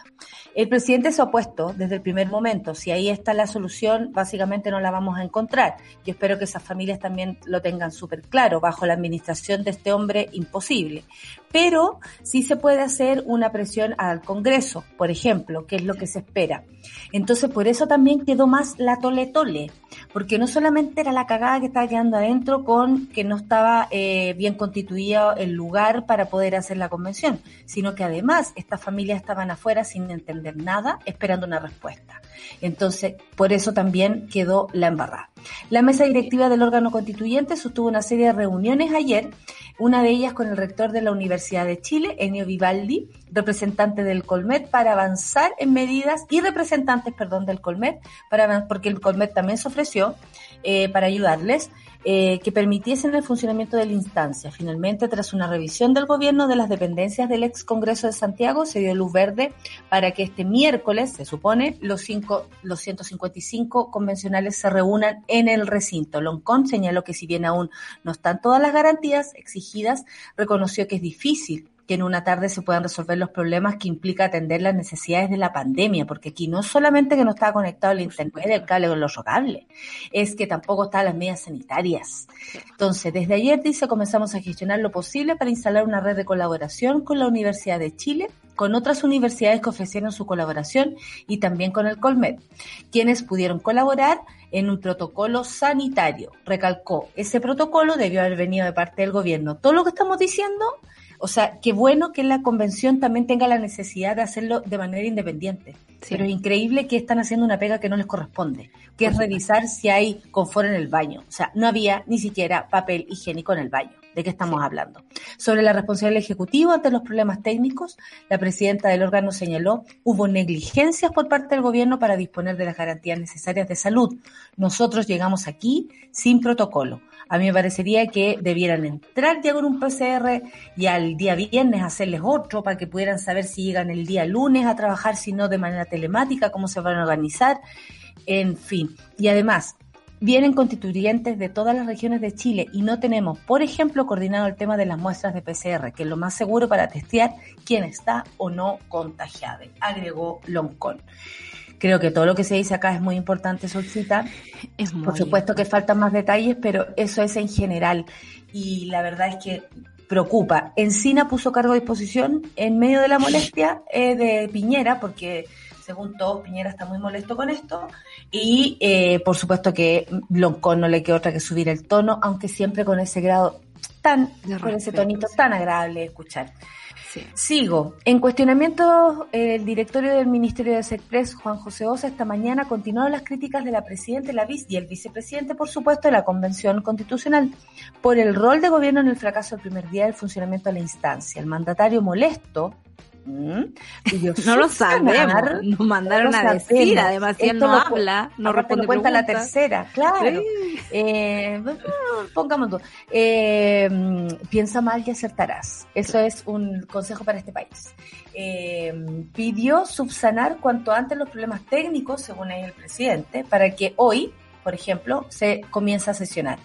El presidente se ha opuesto desde el primer momento. Si ahí está la solución, básicamente no la vamos a encontrar. Yo espero que esas familias también lo tengan súper claro. Bajo la administración de este hombre, imposible. Pero sí se puede hacer una presión al Congreso, por ejemplo, que es lo que se espera. Entonces, por eso también quedó más la tole tole porque no solamente era la cagada que estaba quedando adentro con que no estaba eh, bien constituido el lugar para poder hacer la convención, sino que además estas familias estaban afuera sin entender nada, esperando una respuesta. Entonces, por eso también quedó la embarrada. La mesa directiva del órgano constituyente sostuvo una serie de reuniones ayer, una de ellas con el rector de la Universidad de Chile, Enio Vivaldi, representante del Colmet, para avanzar en medidas y representantes, perdón, del Colmet, para, porque el Colmet también se ofreció eh, para ayudarles, eh, que permitiesen el funcionamiento de la instancia. Finalmente, tras una revisión del gobierno de las dependencias del ex Congreso de Santiago, se dio luz verde para que este miércoles, se supone, los, cinco, los 155 convencionales se reúnan en el recinto. Loncón señaló que si bien aún no están todas las garantías exigidas, reconoció que es difícil que en una tarde se puedan resolver los problemas que implica atender las necesidades de la pandemia, porque aquí no solamente que no estaba conectado el internet, el cable con los cables, es que tampoco están las medidas sanitarias. Entonces, desde ayer dice comenzamos a gestionar lo posible para instalar una red de colaboración con la Universidad de Chile, con otras universidades que ofrecieron su colaboración y también con el Colmet, quienes pudieron colaborar en un protocolo sanitario. Recalcó, ese protocolo debió haber venido de parte del gobierno. Todo lo que estamos diciendo o sea, qué bueno que la convención también tenga la necesidad de hacerlo de manera independiente. Pero es increíble que están haciendo una pega que no les corresponde, que es revisar si hay confort en el baño. O sea, no había ni siquiera papel higiénico en el baño. ¿De qué estamos hablando? Sobre la responsabilidad ejecutiva ante los problemas técnicos, la presidenta del órgano señaló hubo negligencias por parte del gobierno para disponer de las garantías necesarias de salud. Nosotros llegamos aquí sin protocolo. A mí me parecería que debieran entrar ya con un PCR y al día viernes hacerles otro para que pudieran saber si llegan el día lunes a trabajar, si no de manera telemática, cómo se van a organizar, en fin. Y además, vienen constituyentes de todas las regiones de Chile y no tenemos, por ejemplo, coordinado el tema de las muestras de PCR, que es lo más seguro para testear quién está o no contagiado, agregó Loncón. Creo que todo lo que se dice acá es muy importante solicitar. Es por supuesto que faltan más detalles, pero eso es en general. Y la verdad es que preocupa. Encina puso cargo a disposición en medio de la molestia eh, de Piñera, porque según todos, Piñera está muy molesto con esto. Y eh, por supuesto que Loncón no le queda otra que subir el tono, aunque siempre con ese grado tan, con ese tonito tan agradable de escuchar. Sigo. En cuestionamiento, el directorio del Ministerio de Sexpress, Juan José Osa, esta mañana continuó las críticas de la presidenta la vice y el vicepresidente, por supuesto, de la Convención Constitucional por el rol de gobierno en el fracaso del primer día del funcionamiento de la instancia. El mandatario molesto No lo sabemos, nos mandaron a decir, además si él no habla, no responde cuenta la tercera, claro. Eh, pongamos eh, piensa mal y acertarás. Eso es un consejo para este país. Eh, pidió subsanar cuanto antes los problemas técnicos, según el presidente, para que hoy, por ejemplo, se comience a sesionar.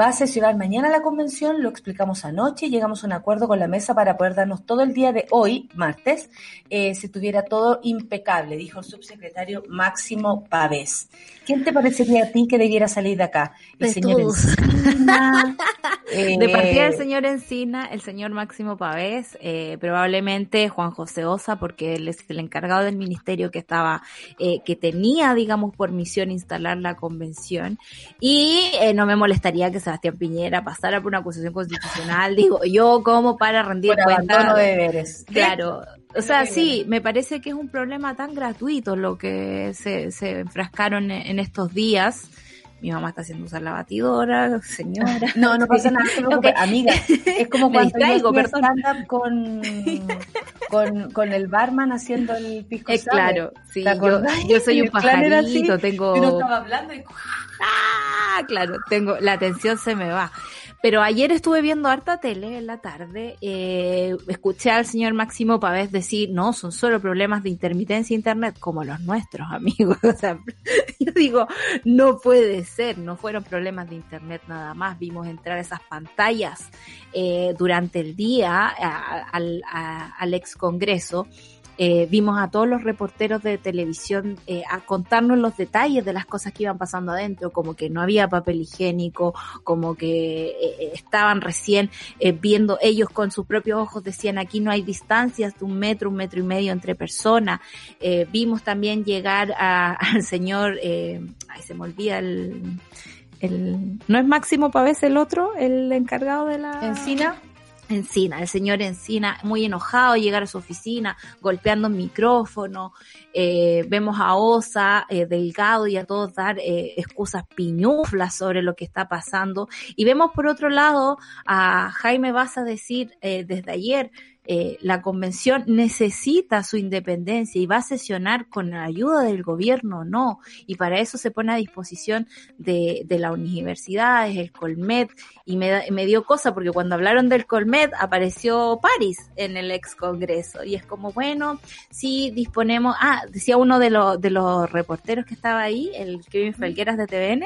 Va a sesionar mañana la convención, lo explicamos anoche y llegamos a un acuerdo con la mesa para poder darnos todo el día de hoy, martes, eh, si tuviera todo impecable, dijo el subsecretario Máximo Pavés. ¿Quién te parecería a ti que debiera salir de acá? El señor Encina. de partida el señor Encina, el señor Máximo Pavés, eh, probablemente Juan José Osa, porque él es el encargado del ministerio que estaba, eh, que tenía, digamos, por misión instalar la convención. Y eh, no me molestaría que Sebastián Piñera pasara por una acusación constitucional, digo, yo como para rendir cuenta. de deberes. Claro. O sea, sí, me parece que es un problema tan gratuito lo que se, se enfrascaron en estos días mi mamá está haciendo usar la batidora, señora. No, no pasa nada, amiga. Es como cuando yo stand con, con, con, el barman haciendo el pisco Es claro, sí, yo, yo, soy un pajarito, tengo... Yo estaba hablando y... Ah, claro, tengo, la atención se me va. Pero ayer estuve viendo harta tele en la tarde, eh, escuché al señor Máximo Pavés decir, no, son solo problemas de intermitencia internet como los nuestros, amigos. Yo digo, no puede ser, no fueron problemas de internet nada más, vimos entrar esas pantallas eh, durante el día al ex Congreso eh, vimos a todos los reporteros de televisión eh, a contarnos los detalles de las cosas que iban pasando adentro, como que no había papel higiénico, como que eh, estaban recién viendo ellos con sus propios ojos, decían aquí no hay distancias de un metro, un metro y medio entre personas. vimos también llegar al señor, ay se me olvida el, el, ¿no es Máximo Pavés el otro, el encargado de la... Encina. Encina, el señor Encina muy enojado llegar a su oficina, golpeando micrófono, eh, vemos a Osa, eh, Delgado y a todos dar eh, excusas piñuflas sobre lo que está pasando. Y vemos por otro lado a Jaime Baza decir desde ayer eh, la convención necesita su independencia y va a sesionar con la ayuda del gobierno, no. Y para eso se pone a disposición de, de las universidades, el Colmet, y me, me dio cosa porque cuando hablaron del Colmet apareció París en el ex congreso. Y es como, bueno, si disponemos, ah, decía uno de los, de los reporteros que estaba ahí, el Kevin Felgueras de TVN,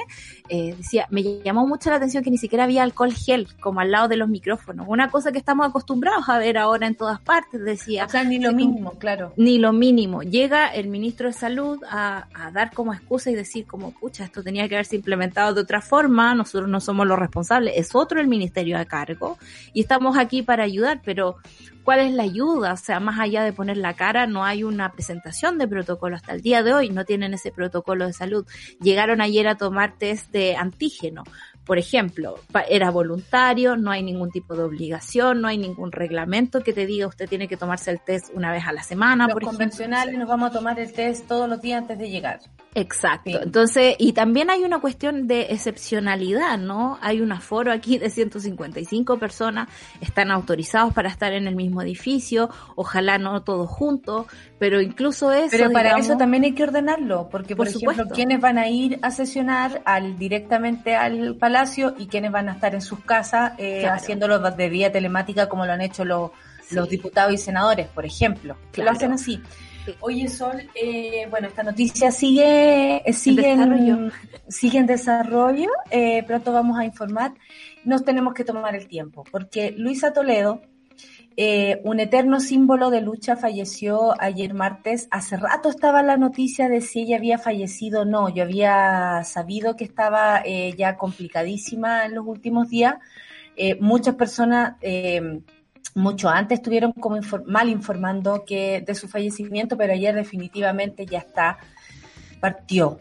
eh, decía, me llamó mucho la atención que ni siquiera había alcohol gel como al lado de los micrófonos. Una cosa que estamos acostumbrados a ver ahora en todas partes, decía. O sea, ni lo mínimo, claro. Ni lo mínimo. Llega el ministro de Salud a, a, dar como excusa y decir como, pucha, esto tenía que haberse implementado de otra forma, nosotros no somos los responsables, es otro el ministerio a cargo y estamos aquí para ayudar, pero ¿cuál es la ayuda? O sea, más allá de poner la cara, no hay una presentación de protocolo hasta el día de hoy, no tienen ese protocolo de salud. Llegaron ayer a tomar test de antígeno, por ejemplo, era voluntario, no hay ningún tipo de obligación, no hay ningún reglamento que te diga usted tiene que tomarse el test una vez a la semana. Los convencionales nos vamos a tomar el test todos los días antes de llegar. Exacto. Entonces, y también hay una cuestión de excepcionalidad, ¿no? Hay un aforo aquí de 155 personas, están autorizados para estar en el mismo edificio, ojalá no todos juntos, pero incluso eso. Pero para eso también hay que ordenarlo, porque por, ejemplo, quienes van a ir a sesionar al directamente al palacio y quienes van a estar en sus casas eh, haciéndolo de vía telemática como lo han hecho los, los diputados y senadores, por ejemplo, que lo hacen así. Oye, Sol, eh, bueno, esta noticia sigue, eh, sigue, en desarrollo, sigue en desarrollo eh, pronto vamos a informar. Nos tenemos que tomar el tiempo, porque Luisa Toledo, eh, un eterno símbolo de lucha, falleció ayer martes. Hace rato estaba la noticia de si ella había fallecido o no. Yo había sabido que estaba eh, ya complicadísima en los últimos días. Eh, muchas personas mucho antes estuvieron como mal informando que de su fallecimiento, pero ayer definitivamente ya está, partió.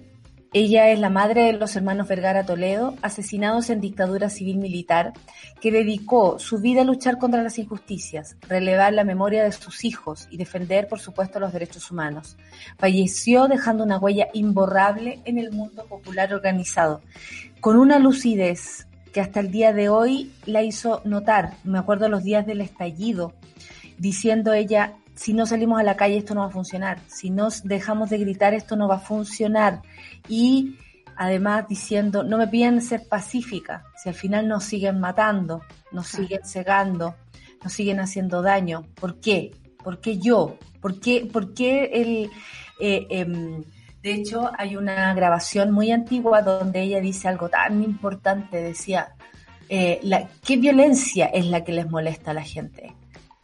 Ella es la madre de los hermanos Vergara Toledo, asesinados en dictadura civil militar, que dedicó su vida a luchar contra las injusticias, relevar la memoria de sus hijos y defender, por supuesto, los derechos humanos. Falleció dejando una huella imborrable en el mundo popular organizado, con una lucidez que hasta el día de hoy la hizo notar. Me acuerdo los días del estallido, diciendo ella, si no salimos a la calle esto no va a funcionar, si no dejamos de gritar esto no va a funcionar. Y además diciendo, no me piden ser pacífica, si al final nos siguen matando, nos siguen cegando, nos siguen haciendo daño. ¿Por qué? ¿Por qué yo? ¿Por qué, por qué el... Eh, em, de hecho, hay una grabación muy antigua donde ella dice algo tan importante, decía, eh, la, ¿qué violencia es la que les molesta a la gente?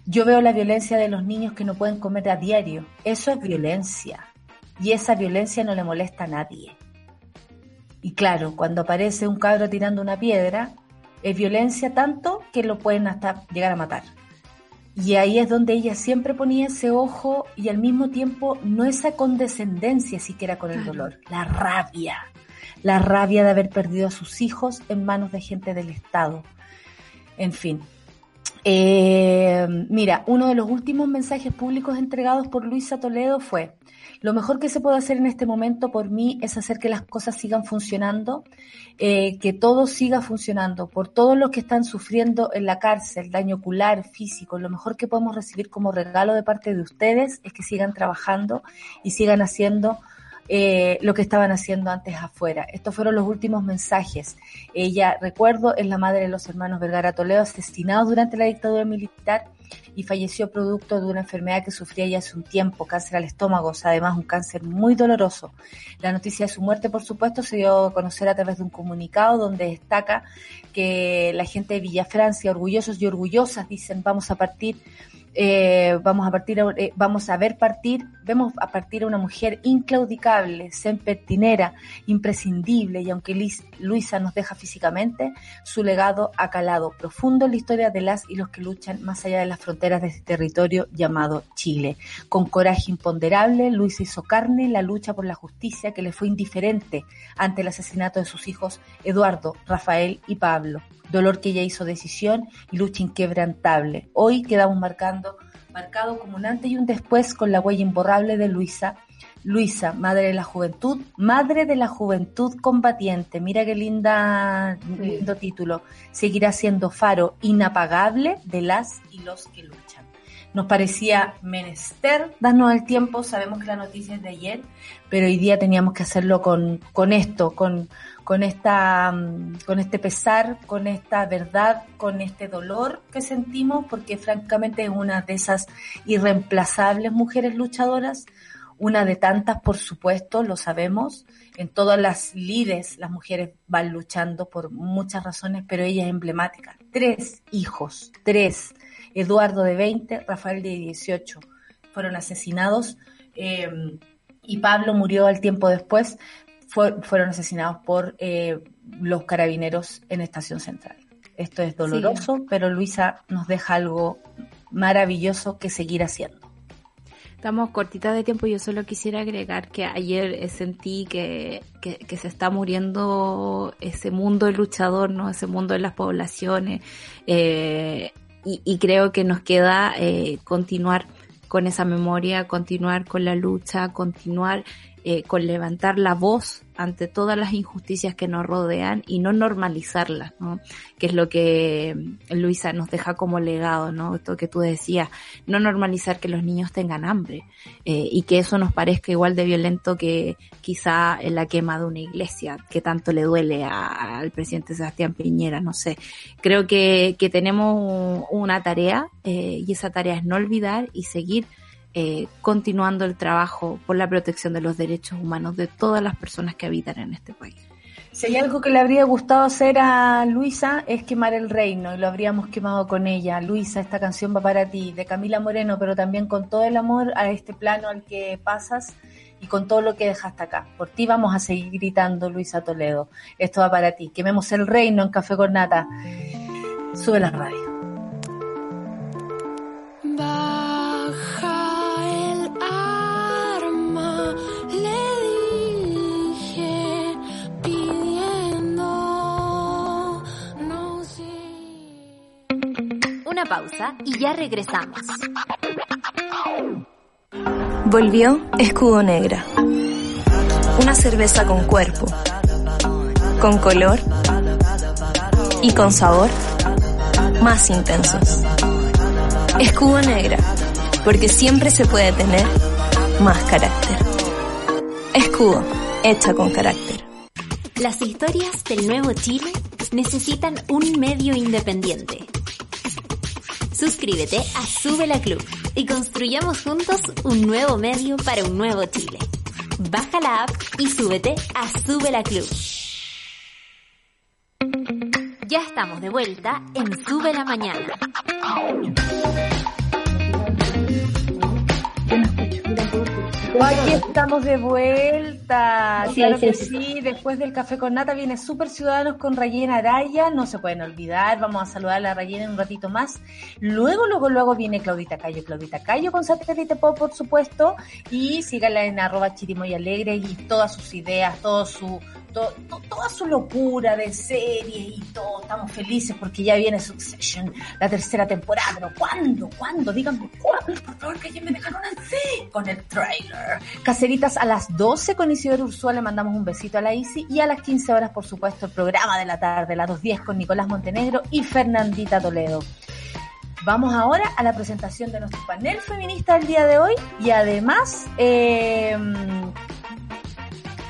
Yo veo la violencia de los niños que no pueden comer a diario. Eso es violencia. Y esa violencia no le molesta a nadie. Y claro, cuando aparece un cabro tirando una piedra, es violencia tanto que lo pueden hasta llegar a matar. Y ahí es donde ella siempre ponía ese ojo y al mismo tiempo no esa condescendencia siquiera con el dolor, la rabia, la rabia de haber perdido a sus hijos en manos de gente del Estado. En fin, eh, mira, uno de los últimos mensajes públicos entregados por Luisa Toledo fue, lo mejor que se puede hacer en este momento por mí es hacer que las cosas sigan funcionando, eh, que todo siga funcionando, por todos los que están sufriendo en la cárcel, daño ocular, físico, lo mejor que podemos recibir como regalo de parte de ustedes es que sigan trabajando y sigan haciendo eh, lo que estaban haciendo antes afuera. Estos fueron los últimos mensajes. Ella, recuerdo, es la madre de los hermanos Vergara Toledo, asesinados durante la dictadura militar y falleció producto de una enfermedad que sufría ya hace un tiempo, cáncer al estómago, además un cáncer muy doloroso. La noticia de su muerte, por supuesto, se dio a conocer a través de un comunicado donde destaca que la gente de Villa Francia, orgullosos y orgullosas, dicen, vamos a partir eh, vamos a partir, eh, vamos a ver partir, vemos a partir a una mujer inclaudicable, sempertinera, imprescindible, y aunque Luisa nos deja físicamente, su legado ha calado profundo en la historia de las y los que luchan más allá de las fronteras de este territorio llamado Chile. Con coraje imponderable, Luisa hizo carne la lucha por la justicia que le fue indiferente ante el asesinato de sus hijos Eduardo, Rafael y Pablo dolor que ella hizo decisión y lucha inquebrantable. Hoy quedamos marcando, marcado como un antes y un después con la huella imborrable de Luisa. Luisa, madre de la juventud, madre de la juventud combatiente. Mira qué linda, lindo título. Seguirá siendo faro inapagable de las y los que luchan. Nos parecía menester darnos el tiempo, sabemos que la noticia es de ayer, pero hoy día teníamos que hacerlo con, con esto, con, con esta, mm, con este pesar, con esta verdad, con este dolor que sentimos, porque francamente es una de esas irreemplazables mujeres luchadoras, una de tantas, por supuesto, lo sabemos. En todas las lides las mujeres van luchando por muchas razones, pero ella es emblemática. Tres hijos, tres. Eduardo de 20, Rafael de 18 fueron asesinados eh, y Pablo murió al tiempo después fueron asesinados por eh, los carabineros en Estación Central. Esto es doloroso, pero Luisa nos deja algo maravilloso que seguir haciendo. Estamos cortitas de tiempo. Yo solo quisiera agregar que ayer eh, sentí que, que, se está muriendo ese mundo luchador, ¿no? Ese mundo de las poblaciones. Eh, y, y, creo que nos queda eh, continuar con esa memoria, continuar con la lucha, continuar eh, con levantar la voz ante todas las injusticias que nos rodean y no normalizarlas, ¿no? Que es lo que mm, Luisa nos deja como legado, ¿no? Esto que tú decías, no normalizar que los niños tengan hambre eh, y que eso nos parezca igual de violento que quizá en la quema de una iglesia, que tanto le duele al presidente Sebastián Piñera, no sé. Creo que, que tenemos una tarea eh, y esa tarea es no olvidar y seguir eh, continuando el trabajo por la protección de los derechos humanos de todas las personas que habitan en este país. Si hay algo que le habría gustado hacer a Luisa es quemar el reino y lo habríamos quemado con ella. Luisa, esta canción va para ti, de Camila Moreno, pero también con todo el amor a este plano al que pasas y con todo lo que dejaste acá. Por ti vamos a seguir gritando, Luisa Toledo. Esto va para ti. Quememos el reino en Café con Nata. Sube la radio. Pausa y ya regresamos. Volvió Escudo Negra. Una cerveza con cuerpo, con color y con sabor más intensos. Escudo Negra, porque siempre se puede tener más carácter. Escudo, hecha con carácter. Las historias del nuevo Chile necesitan un medio independiente. Suscríbete a Sube la Club y construyamos juntos un nuevo medio para un nuevo Chile. Baja la app y súbete a Sube la Club. Ya estamos de vuelta en Sube la Mañana. Aquí estamos de vuelta. claro que sí, después del café con nata viene Super Ciudadanos con Rayena Araya, no se pueden olvidar, vamos a saludar a la Rayena en un ratito más. Luego, luego, luego viene Claudita Cayo, Claudita Cayo con Satélite Pop, por supuesto, y síganla en arroba chirimoy alegre y todas sus ideas, todo su toda su locura de serie y todo. Estamos felices porque ya viene Succession, la tercera temporada. Pero ¿cuándo? ¿Cuándo? Díganme cuándo. Por favor, que ya me dejaron así con el trailer. Caseritas a las 12 con Isidoro Ursúa le mandamos un besito a la Isi y a las 15 horas, por supuesto, el programa de la tarde, las 2.10 con Nicolás Montenegro y Fernandita Toledo. Vamos ahora a la presentación de nuestro panel feminista del día de hoy y además eh,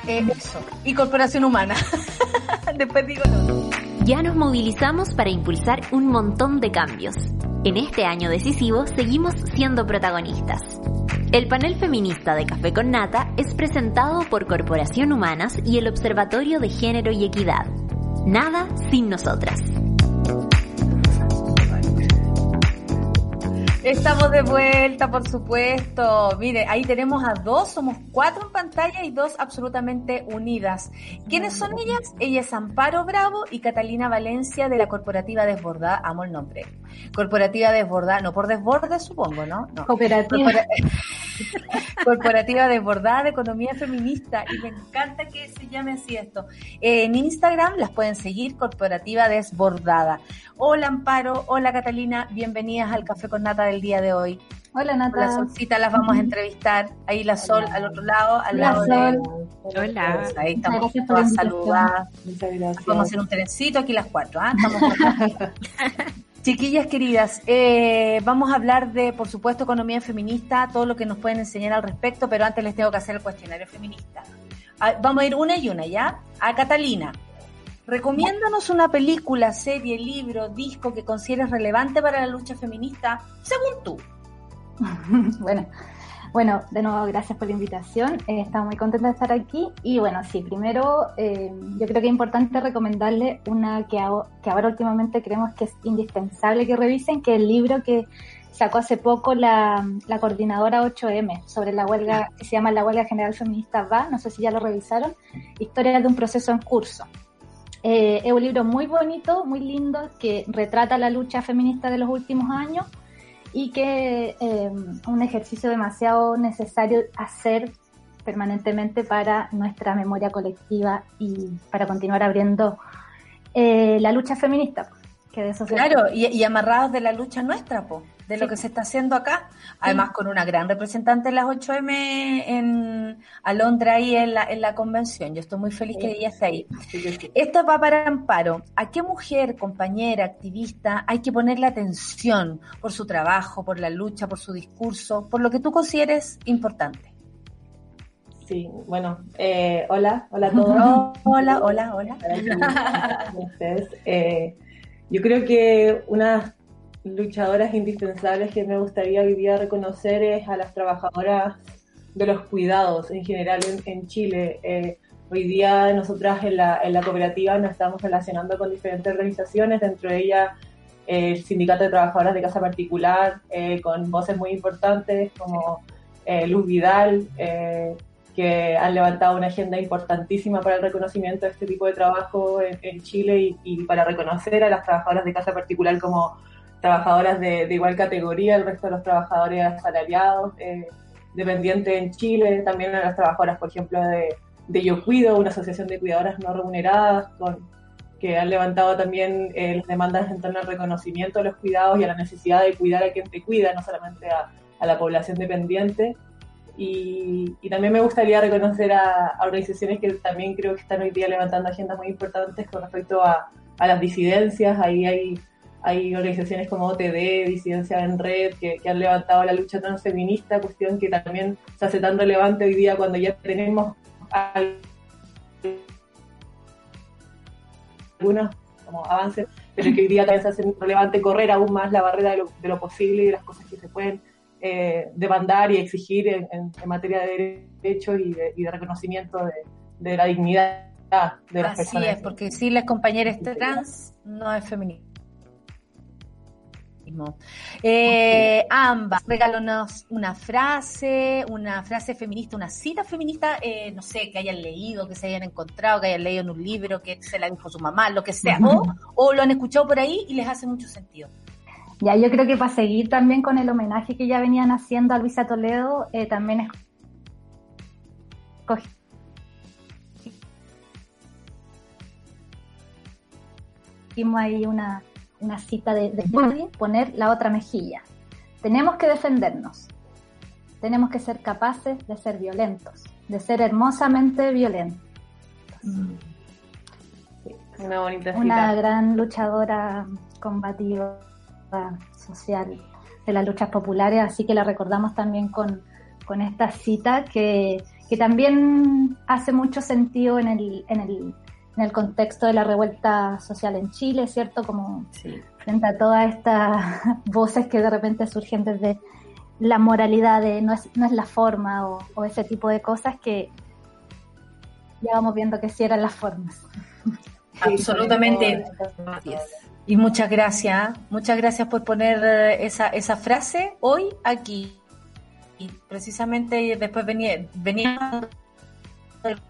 eh, eso. Y corporación humana. Después digo no. Ya nos movilizamos para impulsar un montón de cambios. En este año decisivo seguimos siendo protagonistas. El panel feminista de Café con Nata es presentado por Corporación Humanas y el Observatorio de Género y Equidad. Nada sin nosotras. Estamos de vuelta, por supuesto. Mire, ahí tenemos a dos, somos cuatro en pantalla y dos absolutamente unidas. ¿Quiénes son ellas? Ella es Amparo Bravo y Catalina Valencia de la Corporativa Desbordada. Amo el nombre. Corporativa Desbordada, no por desborde supongo, ¿no? no. Cooperativa. Corporativa Desbordada de Economía Feminista y me encanta que se llame así esto. en Instagram las pueden seguir, Corporativa Desbordada. Hola Amparo, hola Catalina, bienvenidas al Café con Nata del día de hoy. Hola Nata. La Solcita las vamos a entrevistar. Ahí la Sol al otro lado, al Hola, lado Sol. de... Hola. Ahí estamos todas saludadas. Muchas gracias. Vamos a hacer un trencito aquí las cuatro. ¿ah? Estamos Chiquillas queridas, eh, vamos a hablar de, por supuesto, economía feminista, todo lo que nos pueden enseñar al respecto, pero antes les tengo que hacer el cuestionario feminista. Ah, vamos a ir una y una, ¿ya? A Catalina. Recomiéndanos una película, serie, libro, disco que consideres relevante para la lucha feminista, según tú. bueno, bueno, de nuevo, gracias por la invitación. Eh, estamos muy contentos de estar aquí. Y bueno, sí, primero eh, yo creo que es importante recomendarle una que, hago- que ahora últimamente creemos que es indispensable que revisen, que es el libro que sacó hace poco la, la coordinadora 8M sobre la huelga, que se llama La Huelga General Feminista Va, no sé si ya lo revisaron, Historia de un proceso en curso. Eh, es un libro muy bonito, muy lindo, que retrata la lucha feminista de los últimos años y que eh, un ejercicio demasiado necesario hacer permanentemente para nuestra memoria colectiva y para continuar abriendo eh, la lucha feminista, que de eso Claro, y, y amarrados de la lucha nuestra, po, de lo que se está haciendo acá. Además, con una gran representante de las 8M en Alondra ahí en la, en la convención. Yo estoy muy feliz que ella esté ahí. Esto va para Amparo. ¿A qué mujer, compañera, activista hay que ponerle atención por su trabajo, por la lucha, por su discurso, por lo que tú consideres importante? Sí, bueno, eh, hola, hola a todos. Hola, hola, hola. Eh, yo creo que una luchadoras indispensables que me gustaría hoy día reconocer es a las trabajadoras de los cuidados en general en, Chile. Eh, hoy día nosotras en la, en la cooperativa nos estamos relacionando con diferentes organizaciones, dentro de ellas eh, el Sindicato de Trabajadoras de Casa Particular, eh, con voces muy importantes como Luz Vidal, que han levantado una agenda importantísima para el reconocimiento de este tipo de trabajo en, Chile y, para reconocer a las trabajadoras de casa particular como trabajadoras de, igual categoría al resto de los trabajadores asalariados, eh, dependientes en Chile, también a las trabajadoras, por ejemplo, de, de Yo Cuido, una asociación de cuidadoras no remuneradas, con, que han levantado también eh, las demandas en torno al reconocimiento de los cuidados y a la necesidad de cuidar a quien te cuida, no solamente a, a la población dependiente. Y, también me gustaría reconocer a, organizaciones que también creo que están hoy día levantando agendas muy importantes con respecto a, las disidencias. Ahí hay, hay organizaciones como OTD, Disidencia en Red, que, han levantado la lucha transfeminista, cuestión que también se hace tan relevante hoy día cuando ya tenemos algunos como avances, pero que hoy día también se hace relevante correr aún más la barrera de lo, de lo posible y de las cosas que se pueden eh, demandar y exigir en, materia de derechos y de, reconocimiento de, la dignidad de las personas. Así es, porque si las compañeras trans no es Eh, ambas, regálanos una frase, una frase feminista, una cita feminista, eh, no sé, que hayan leído, que se hayan encontrado, que hayan leído en un libro, que se la dijo su mamá, lo que sea, o lo han escuchado por ahí y les hace mucho sentido. Ya, yo creo que para seguir también con el homenaje que ya venían haciendo a Luisa Toledo, eh, también es Hicimos ahí una, una cita de, de poner la otra mejilla. Tenemos que defendernos. Tenemos que ser capaces de ser violentos, de ser hermosamente violentos. Mm. una bonita cita. Una gran luchadora combativa social de las luchas populares, así que la recordamos también con, con esta cita que, que, también hace mucho sentido en el, en, el, en el contexto de la revuelta social en Chile, ¿cierto? Como frente a todas estas voces que de repente surgen desde la moralidad de no es, no es la forma o, ese tipo de cosas que ya vamos viendo que sí eran las formas. Absolutamente. Y muchas gracias, muchas gracias por poner eh, esa, esa frase hoy aquí. Y precisamente después venía, venía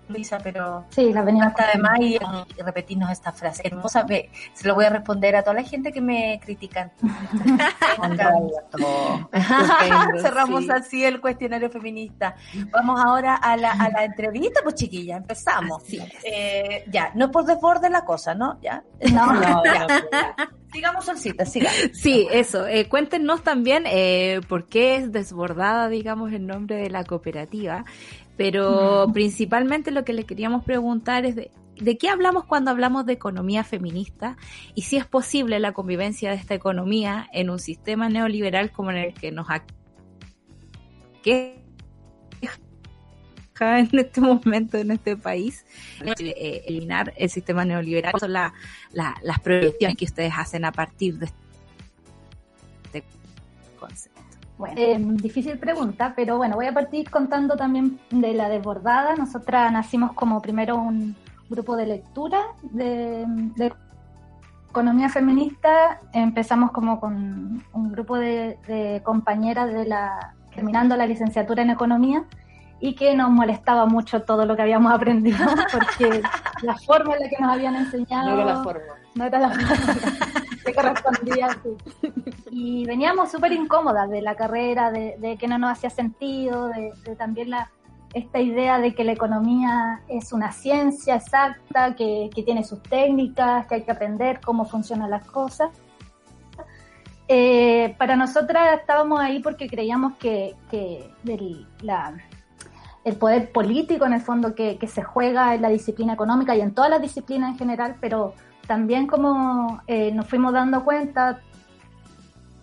Luisa, pero sí, la venía además y, y, repetirnos esta frase hermosa. se lo voy a responder a toda la gente que me critican. Cerramos así el cuestionario feminista. Vamos ahora a la, a la entrevista, pues chiquilla, empezamos. Eh, ya, no por desborde la cosa, ¿no? Ya. No, no, ya. Sigamos, Solcita, siga. Sí, eso. Eh, cuéntenos también eh, por qué es desbordada, digamos, el nombre de la cooperativa. Pero principalmente lo que le queríamos preguntar es de, qué hablamos cuando hablamos de economía feminista y si es posible la convivencia de esta economía en un sistema neoliberal como en el que nos que en este momento en este país eh, eliminar el sistema neoliberal son la, las proyecciones que ustedes hacen a partir de este concepto bueno, eh, difícil pregunta, pero bueno, voy a partir contando también de la desbordada. Nosotras nacimos como primero un grupo de lectura de, economía feminista. Empezamos como con un grupo de, compañeras de la terminando la licenciatura en economía y que nos molestaba mucho todo lo que habíamos aprendido porque la forma en la que nos habían enseñado no era la forma no era la forma que correspondía y veníamos súper incómodas de la carrera, de, que no nos hacía sentido, de, también la, esta idea de que la economía es una ciencia exacta, que, tiene sus técnicas, que hay que aprender cómo funcionan las cosas. Eh, para nosotras estábamos ahí porque creíamos que, el, el, poder político en el fondo que, se juega en la disciplina económica y en todas las disciplinas en general, pero también como eh, nos fuimos dando cuenta,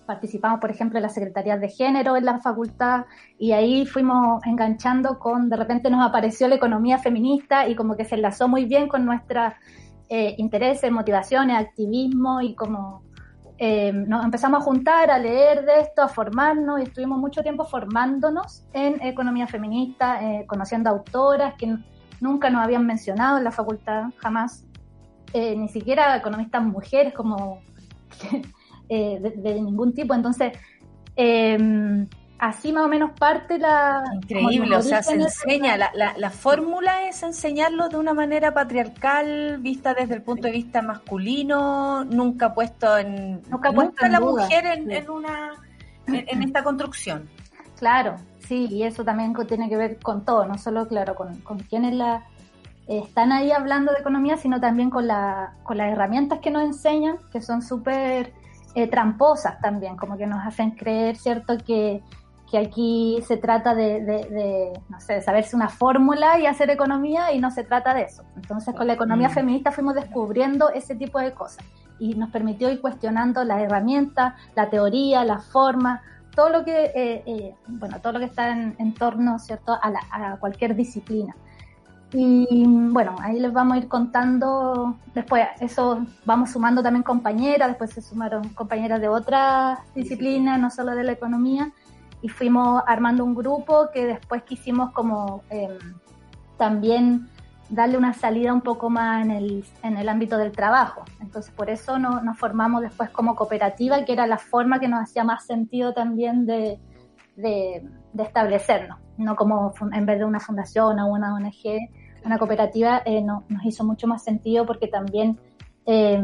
participamos, por ejemplo, en las secretarías de género en la facultad y ahí fuimos enganchando con, de repente nos apareció la economía feminista y como que se enlazó muy bien con nuestros eh, intereses, motivaciones, activismo y como eh, nos empezamos a juntar, a leer de esto, a formarnos y estuvimos mucho tiempo formándonos en economía feminista, eh, conociendo autoras que nunca nos habían mencionado en la facultad, jamás, eh, ni siquiera economistas mujeres como de, ningún tipo. Entonces, así más o menos parte la... Increíble, o sea, se enseña, la, la, fórmula es enseñarlo de una manera patriarcal, vista desde el punto de vista masculino, nunca puesto en... Nunca, puesto la mujer en, una... En, esta construcción. Claro, sí, y eso también tiene que ver con todo, no solo, claro, con, con quienes la, están ahí hablando de economía, sino también con, la, con las herramientas que nos enseñan, que son súper eh, tramposas también, como que nos hacen creer, ¿cierto?, que que aquí se trata de, no sé, saberse una fórmula y hacer economía y no se trata de eso. Entonces con la economía mm. feminista fuimos descubriendo ese tipo de cosas y nos permitió ir cuestionando las herramientas, la teoría, la forma, todo lo que, eh, eh, bueno, todo lo que está en, torno, ¿cierto?, a, a cualquier disciplina. Y bueno, ahí les vamos a ir contando después, eso vamos sumando también compañeras, después se sumaron compañeras de otras disciplinas, no solo de la economía, y fuimos armando un grupo que después quisimos como em, también darle una salida un poco más en el, en el ámbito del trabajo. Entonces por eso no, nos formamos después como cooperativa, que era la forma que nos hacía más sentido también de, de, establecernos, no como en vez de una fundación o una ONG, una cooperativa eh, no, nos hizo mucho más sentido porque también... Eh,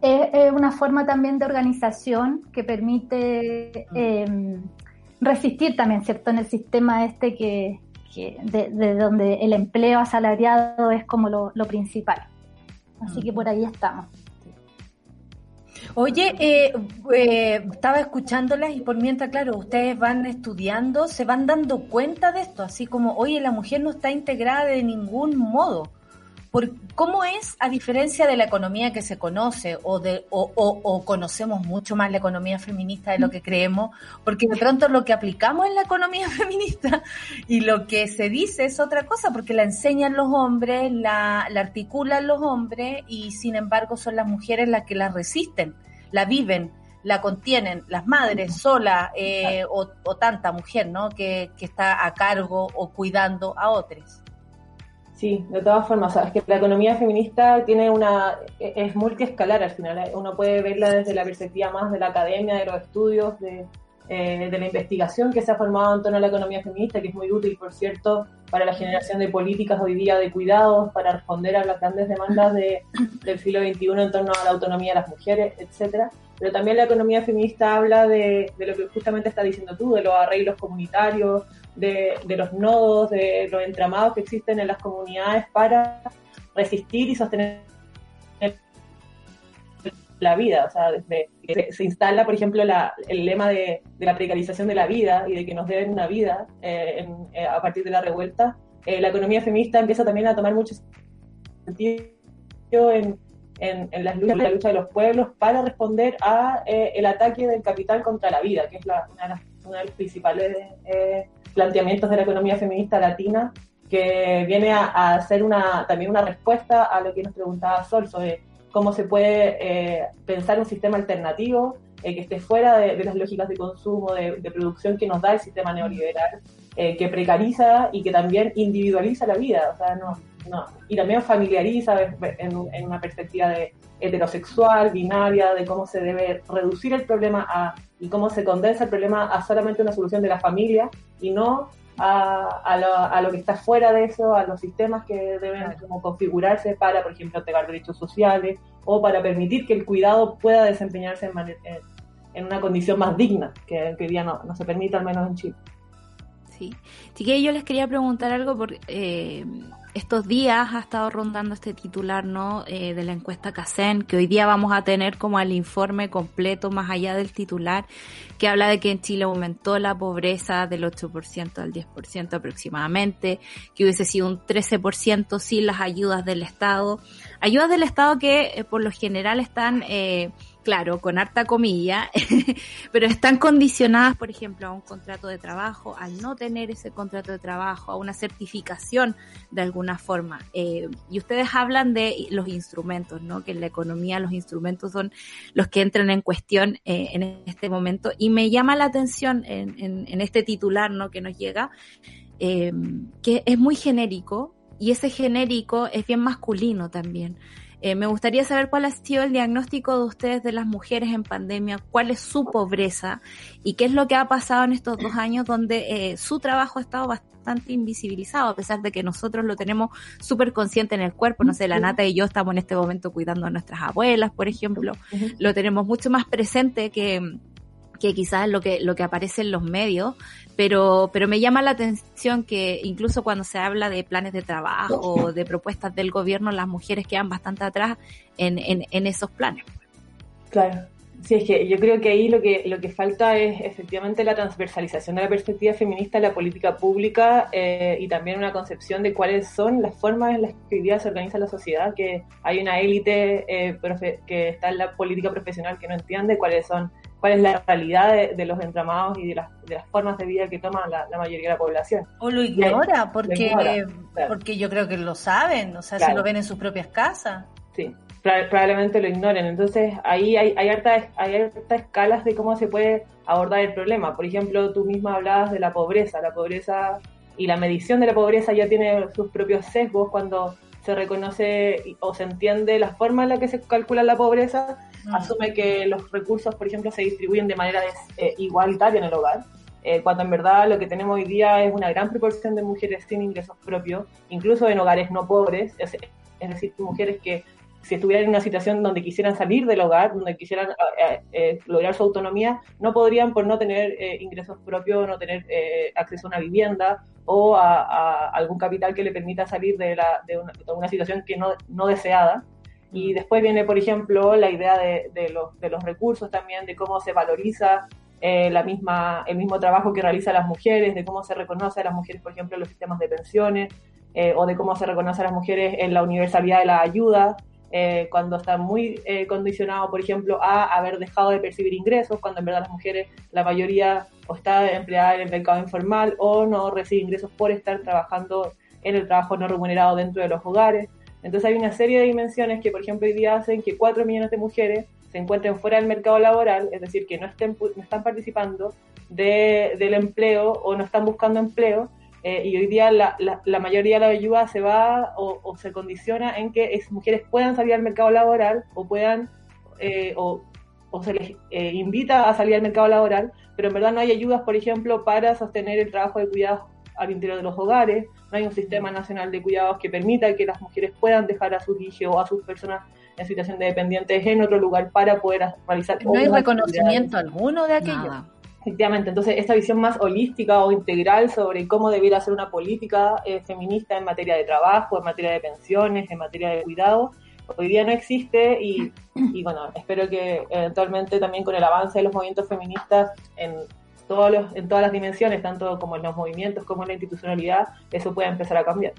es, una forma también de organización que permite em, resistir también, ¿cierto?, en el sistema este que, de, donde el empleo asalariado es como lo, principal. Así que por ahí estamos. Oye, eh, eh, estaba escuchándolas y por mientras, claro, ustedes van estudiando, se van dando cuenta de esto, así como, oye, la mujer no está integrada de ningún modo. Por, ¿Cómo es, a diferencia de la economía que se conoce o, de, o, conocemos mucho más la economía feminista de lo que creemos? Porque de pronto lo que aplicamos en la economía feminista y lo que se dice es otra cosa, porque la enseñan los hombres, la, articulan los hombres y sin embargo son las mujeres las que la resisten, la viven, la contienen, las madres sola eh, o, tanta mujer, ¿no? Que, que está a cargo o cuidando a otros. Sí, de todas formas, es que la economía feminista tiene una es multiescalar al final. ¿eh? Uno puede verla desde la perspectiva más de la academia, de los estudios, de, eh, de la investigación que se ha formado en torno a la economía feminista, que es muy útil, por cierto, para la generación de políticas hoy día de cuidados, para responder a las grandes demandas de, del siglo XXI en torno a la autonomía de las mujeres, etcétera. Pero también la economía feminista habla de, de lo que justamente está diciendo tú, de los arreglos comunitarios, de, los nodos, de los entramados que existen en las comunidades para resistir y sostener la vida. O sea, desde que se, instala, por ejemplo, el lema de, la precarización de la vida y de que nos deben una vida eh, eh, a partir de la revuelta, eh, la economía feminista empieza también a tomar mucho sentido en, en, las luchas, la lucha de los pueblos para responder a el ataque del capital contra la vida, que es una, de las, una, de las, principales planteamientos de la economía feminista latina que viene a, hacer una, también una respuesta a lo que nos preguntaba Sol sobre cómo se puede eh, pensar un sistema alternativo eh, que esté fuera de, las lógicas de consumo, de, producción que nos da el sistema neoliberal, eh, que precariza y que también individualiza la vida, o sea, no, no, y también familiariza en, en una perspectiva de heterosexual, binaria, de cómo se debe reducir el problema a y cómo se condensa el problema a solamente una solución de la familia y no a, a, lo, que está fuera de eso, a los sistemas que deben como configurarse para, por ejemplo, entregar derechos sociales o para permitir que el cuidado pueda desempeñarse en, en, una condición más digna, que, que hoy día no, no se permite, al menos en Chile. Sí. Así que yo les quería preguntar algo porque eh, estos días ha estado rondando este titular ¿no? Eh, de la encuesta CACEN, que hoy día vamos a tener como el informe completo más allá del titular, que habla de que en Chile aumentó la pobreza del 8% al 10% aproximadamente, que hubiese sido un 13% sin las ayudas del Estado. Ayudas del Estado que eh, por lo general están... Claro, con harta comilla, pero están condicionadas, por ejemplo, a un contrato de trabajo, al no tener ese contrato de trabajo, a una certificación de alguna forma. Eh, y ustedes hablan de los instrumentos, ¿no? Que en la economía los instrumentos son los que entran en cuestión eh, en este momento. Y me llama la atención en, en, este titular, ¿no? Que nos llega, eh, que es muy genérico y ese genérico es bien masculino también. Eh, me gustaría saber cuál ha sido el diagnóstico de ustedes de las mujeres en pandemia, cuál es su pobreza y qué es lo que ha pasado en estos dos años donde eh, su trabajo ha estado bastante invisibilizado, a pesar de que nosotros lo tenemos súper consciente en el cuerpo. No sé, la Nata y yo estamos en este momento cuidando a nuestras abuelas, por ejemplo. Lo tenemos mucho más presente que, que quizás lo que, lo que aparece en los medios, pero, pero me llama la atención que incluso cuando se habla de planes de trabajo de propuestas del gobierno, las mujeres quedan bastante atrás en, en, en esos planes. Claro. Sí, es que yo creo que ahí lo que, lo que falta es efectivamente la transversalización de la perspectiva feminista en la política pública eh, y también una concepción de cuáles son las formas en las que hoy día se organiza la sociedad, que hay una élite eh, que está en la política profesional que no entiende cuáles son cuál es la realidad de, los entramados y de las, de las, formas de vida que toma la, mayoría de la población. O lo ignora, porque, porque yo creo que lo saben, o sea, se lo ven en sus propias casas. Sí, probablemente lo ignoren. Entonces, ahí hay, hay, hartas, hay hartas escalas de cómo se puede abordar el problema. Por ejemplo, tú misma hablabas de la pobreza. La pobreza y la medición de la pobreza ya tiene sus propios sesgos cuando se reconoce o se entiende la forma en la que se calcula la pobreza Mm. asume que los recursos, por ejemplo, se distribuyen de manera eh, igualitaria en el hogar, eh, cuando en verdad lo que tenemos hoy día es una gran proporción de mujeres sin ingresos propios, incluso en hogares no pobres, es, decir, mujeres que si estuvieran en una situación donde quisieran salir del hogar, donde quisieran eh, lograr su autonomía, no podrían por no tener ingresos propios, no tener acceso a una vivienda o a, algún capital que le permita salir de, la, de, una, de una situación que no, no deseada. Y después viene, por ejemplo, la idea de, de, los, de los recursos también, de cómo se valoriza eh, la misma, el mismo trabajo que realizan las mujeres, de cómo se reconoce a las mujeres, por ejemplo, en los sistemas de pensiones, eh, o de cómo se reconoce a las mujeres en la universalidad de la ayuda, eh, cuando están muy eh, condicionados, por ejemplo, a haber dejado de percibir ingresos, cuando en verdad las mujeres, la mayoría, o está empleada en el mercado informal o no recibe ingresos por estar trabajando en el trabajo no remunerado dentro de los hogares. Entonces hay una serie de dimensiones que, por ejemplo, hoy día hacen que 4 millones de mujeres se encuentren fuera del mercado laboral, es decir, que no, estén, no están participando de, del empleo o no están buscando empleo. Eh, y hoy día la, la, mayoría de la ayuda se va o, se condiciona en que esas mujeres puedan salir al mercado laboral o puedan eh, o, o, se les eh, invita a salir al mercado laboral, pero en verdad no hay ayudas, por ejemplo, para sostener el trabajo de cuidados al interior de los hogares, no hay un sistema nacional de cuidados que permita que las mujeres puedan dejar a sus hijos o a sus personas en situación de dependientes en otro lugar para poder realizar. No hay reconocimiento alguno de aquello. Efectivamente, entonces esta visión más holística o integral sobre cómo debiera ser una política eh, feminista en materia de trabajo, en materia de pensiones, en materia de cuidado, hoy día no existe y, bueno, espero que eventualmente también con el avance de los movimientos feministas en todos los, en todas las dimensiones, tanto como en los movimientos como en la institucionalidad, eso puede empezar a cambiar.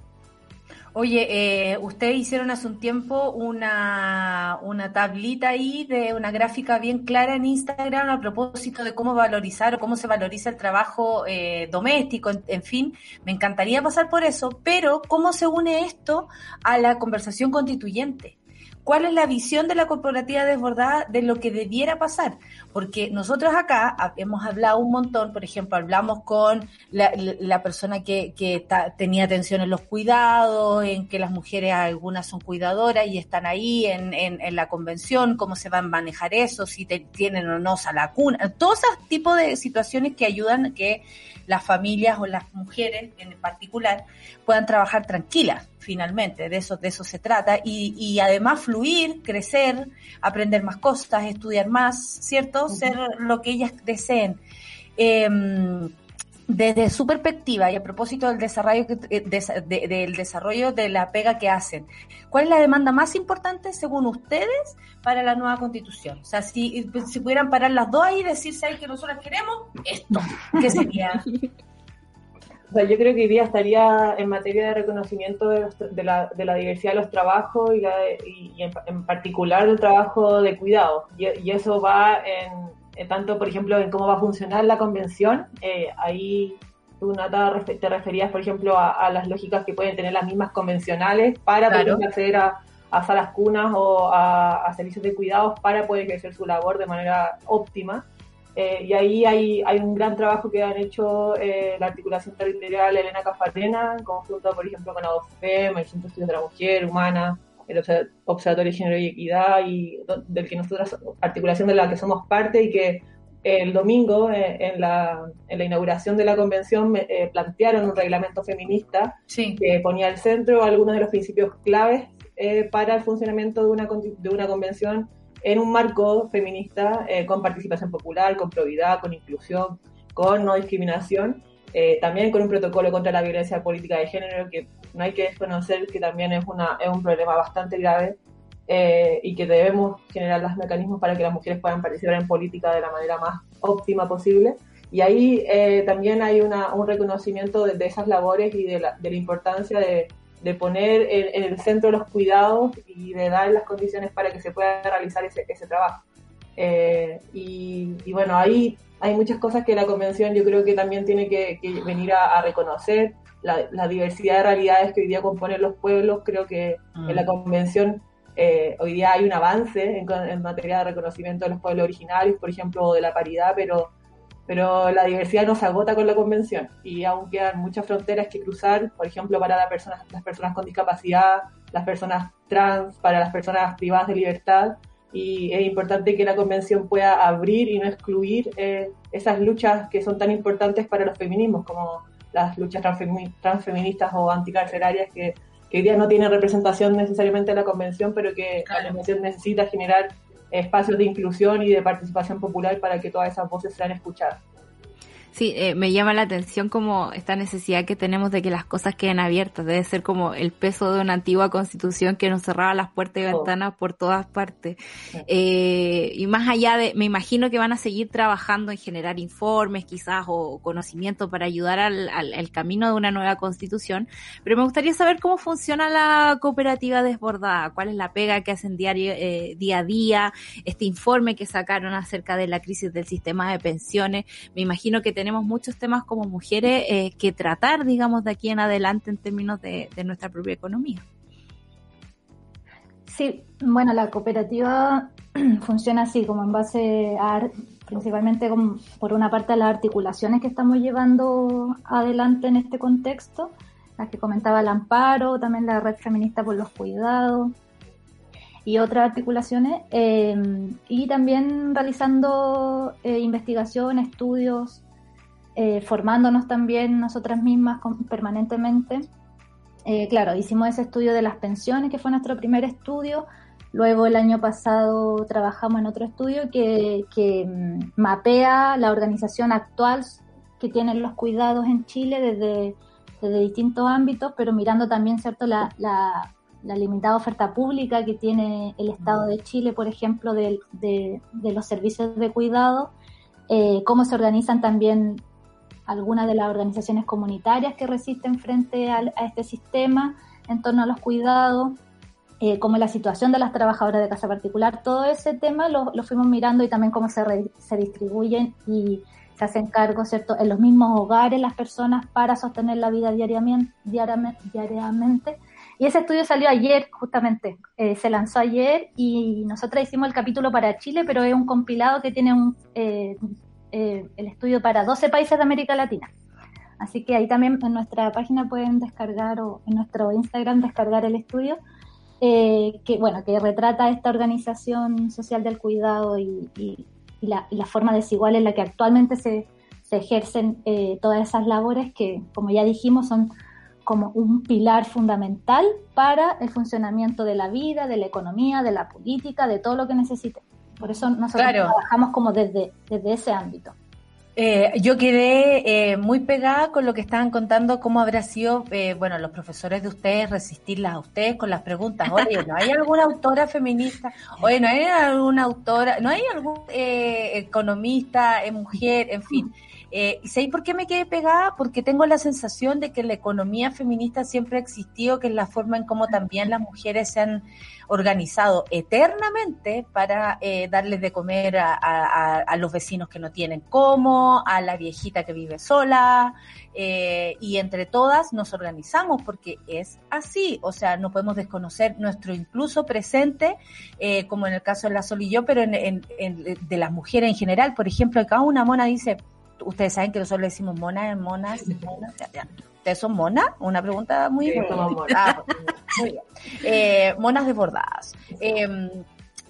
Oye, eh, ustedes hicieron hace un tiempo una, una tablita ahí de una gráfica bien clara en Instagram a propósito de cómo valorizar o cómo se valoriza el trabajo eh, doméstico, en, fin, me encantaría pasar por eso, pero ¿cómo se une esto a la conversación constituyente? ¿Cuál es la visión de la corporativa desbordada de lo que debiera pasar? Porque nosotros acá hemos hablado un montón, por ejemplo, hablamos con la, persona que, tenía atención en los cuidados, en que las mujeres algunas son cuidadoras y están ahí en, la convención, cómo se van a manejar eso, si tienen o no salacuna, todos esos tipos de situaciones que ayudan a que las familias o las mujeres en particular puedan trabajar tranquilas finalmente, de eso, de eso se trata, y, y además fluir, crecer, aprender más cosas, estudiar más, ¿cierto? Ser lo que ellas deseen. Em, desde su perspectiva y a propósito del desarrollo, eh, del desarrollo de la pega que hacen, ¿cuál es la demanda más importante según ustedes para la nueva constitución? O sea, si, si pudieran parar las dos ahí y decirse ahí que nosotros queremos esto, ¿qué sería? O sea, yo creo que hoy día estaría en materia de reconocimiento de, la, diversidad de los trabajos y, en, particular del trabajo de cuidado. Y, eso va en, tanto, por ejemplo, en cómo va a funcionar la convención. Eh, ahí tú, Nata, te referías, por ejemplo, a, las lógicas que pueden tener las mismas convencionales para poder acceder a, salas cunas o a, servicios de cuidados para poder ejercer su labor de manera óptima. Eh, y ahí hay, hay un gran trabajo que han hecho eh, la articulación territorial Elena Cafarena, en conjunto, por ejemplo, con ADOFEM, el Centro de Estudios de la Mujer Humana, el Observatorio de Género y Equidad, y del que nosotros, articulación de la que somos parte y que el domingo, eh, en, la, en, la, inauguración de la convención, plantearon un reglamento feminista que ponía al centro algunos de los principios claves para el funcionamiento de una, de una convención en un marco feminista eh, con participación popular, con probidad, con inclusión, con no discriminación, eh, también con un protocolo contra la violencia política de género que no hay que desconocer que también es, una, es un problema bastante grave eh, y que debemos generar los mecanismos para que las mujeres puedan participar en política de la manera más óptima posible. Y ahí también hay una, un reconocimiento de, esas labores y de la, de la importancia de, de poner en, el centro los cuidados y de dar las condiciones para que se pueda realizar ese, ese trabajo. Eh, y, bueno, ahí hay muchas cosas que la convención yo creo que también tiene que, venir a, reconocer, la, diversidad de realidades que hoy día componen los pueblos, creo que en la mm. convención eh, hoy día hay un avance en, en, materia de reconocimiento de los pueblos originarios, por ejemplo, de la paridad, pero pero la diversidad no se agota con la convención y aún quedan muchas fronteras que cruzar, por ejemplo, para las personas, las personas con discapacidad, las personas trans, para las personas privadas de libertad y es importante que la convención pueda abrir y no excluir eh, esas luchas que son tan importantes para los feminismos como las luchas transfeministas o anticarcelarias que, que hoy día no tienen representación necesariamente en la convención, pero que la convención necesita generar espacios de inclusión y de participación popular para que todas esas voces sean escuchadas. Sí, eh, me llama la atención como esta necesidad que tenemos de que las cosas queden abiertas. Debe ser como el peso de una antigua constitución que nos cerraba las puertas y ventanas por todas partes. Eh, y más allá de, me imagino que van a seguir trabajando en generar informes quizás o conocimiento para ayudar al, al, camino de una nueva constitución. Pero me gustaría saber cómo funciona la cooperativa desbordada, cuál es la pega que hacen diario, eh, día a día, este informe que sacaron acerca de la crisis del sistema de pensiones. Me imagino que tenemos muchos temas como mujeres eh, que tratar, digamos, de aquí en adelante en términos de, nuestra propia economía. Sí, bueno, la cooperativa funciona así, como en base a, principalmente por una parte, a las articulaciones que estamos llevando adelante en este contexto, las que comentaba el amparo, también la red feminista por los cuidados, y otras articulaciones, eh, y también realizando eh, investigación, estudios eh, formándonos también nosotras mismas permanentemente. Eh, claro, hicimos ese estudio de las pensiones, que fue nuestro primer estudio. Luego el año pasado trabajamos en otro estudio que, mm, mapea la organización actual que tienen los cuidados en Chile desde, desde distintos ámbitos, pero mirando también cierto la, la, limitada oferta pública que tiene el Estado de Chile, por ejemplo, de, de, los servicios de cuidado, eh, cómo se organizan también algunas de las organizaciones comunitarias que resisten frente a, este sistema en torno a los cuidados, eh, como la situación de las trabajadoras de casa particular, todo ese tema lo, fuimos mirando y también cómo se, se distribuyen y se hacen cargo, ¿cierto?, en los mismos hogares las personas para sostener la vida diariamente. diariamente, Y ese estudio salió ayer, justamente, eh, se lanzó ayer y nosotros hicimos el capítulo para Chile, pero es un compilado que tiene un, eh, eh, el estudio para 12 países de América Latina. Así que ahí también en nuestra página pueden descargar o en nuestro Instagram descargar el estudio eh, que bueno que retrata esta organización social del cuidado y, la, forma desigual en la que actualmente se, ejercen eh, todas esas labores que como ya dijimos son como un pilar fundamental para el funcionamiento de la vida, de la economía, de la política, de todo lo que necesite. Por eso nosotros trabajamos como desde, desde ese ámbito. Eh, yo quedé eh, muy pegada con lo que estaban contando, cómo habrá sido, eh, bueno, los profesores de ustedes resistirlas a ustedes con las preguntas. Oye, ¿no hay alguna autora feminista? Oye, ¿no hay alguna autora? ¿No hay algún economista, mujer, en fin? Eh, ¿Y por qué me quedé pegada? Porque tengo la sensación de que la economía feminista siempre ha existido, que es la forma en cómo también las mujeres se han organizado eternamente para eh, darles de comer a, los vecinos que no tienen cómo, a la viejita que vive sola, eh, y entre todas nos organizamos porque es así, o sea, no podemos desconocer nuestro incluso presente, eh, como en el caso de la Sol y yo, pero en, de las mujeres en general, por ejemplo, cada una mona dice, ustedes saben que nosotros le decimos monas, monas, monas, ¿Ustedes son monas? Una pregunta muy, ah, muy bien. Eh, monas desbordadas. Eh,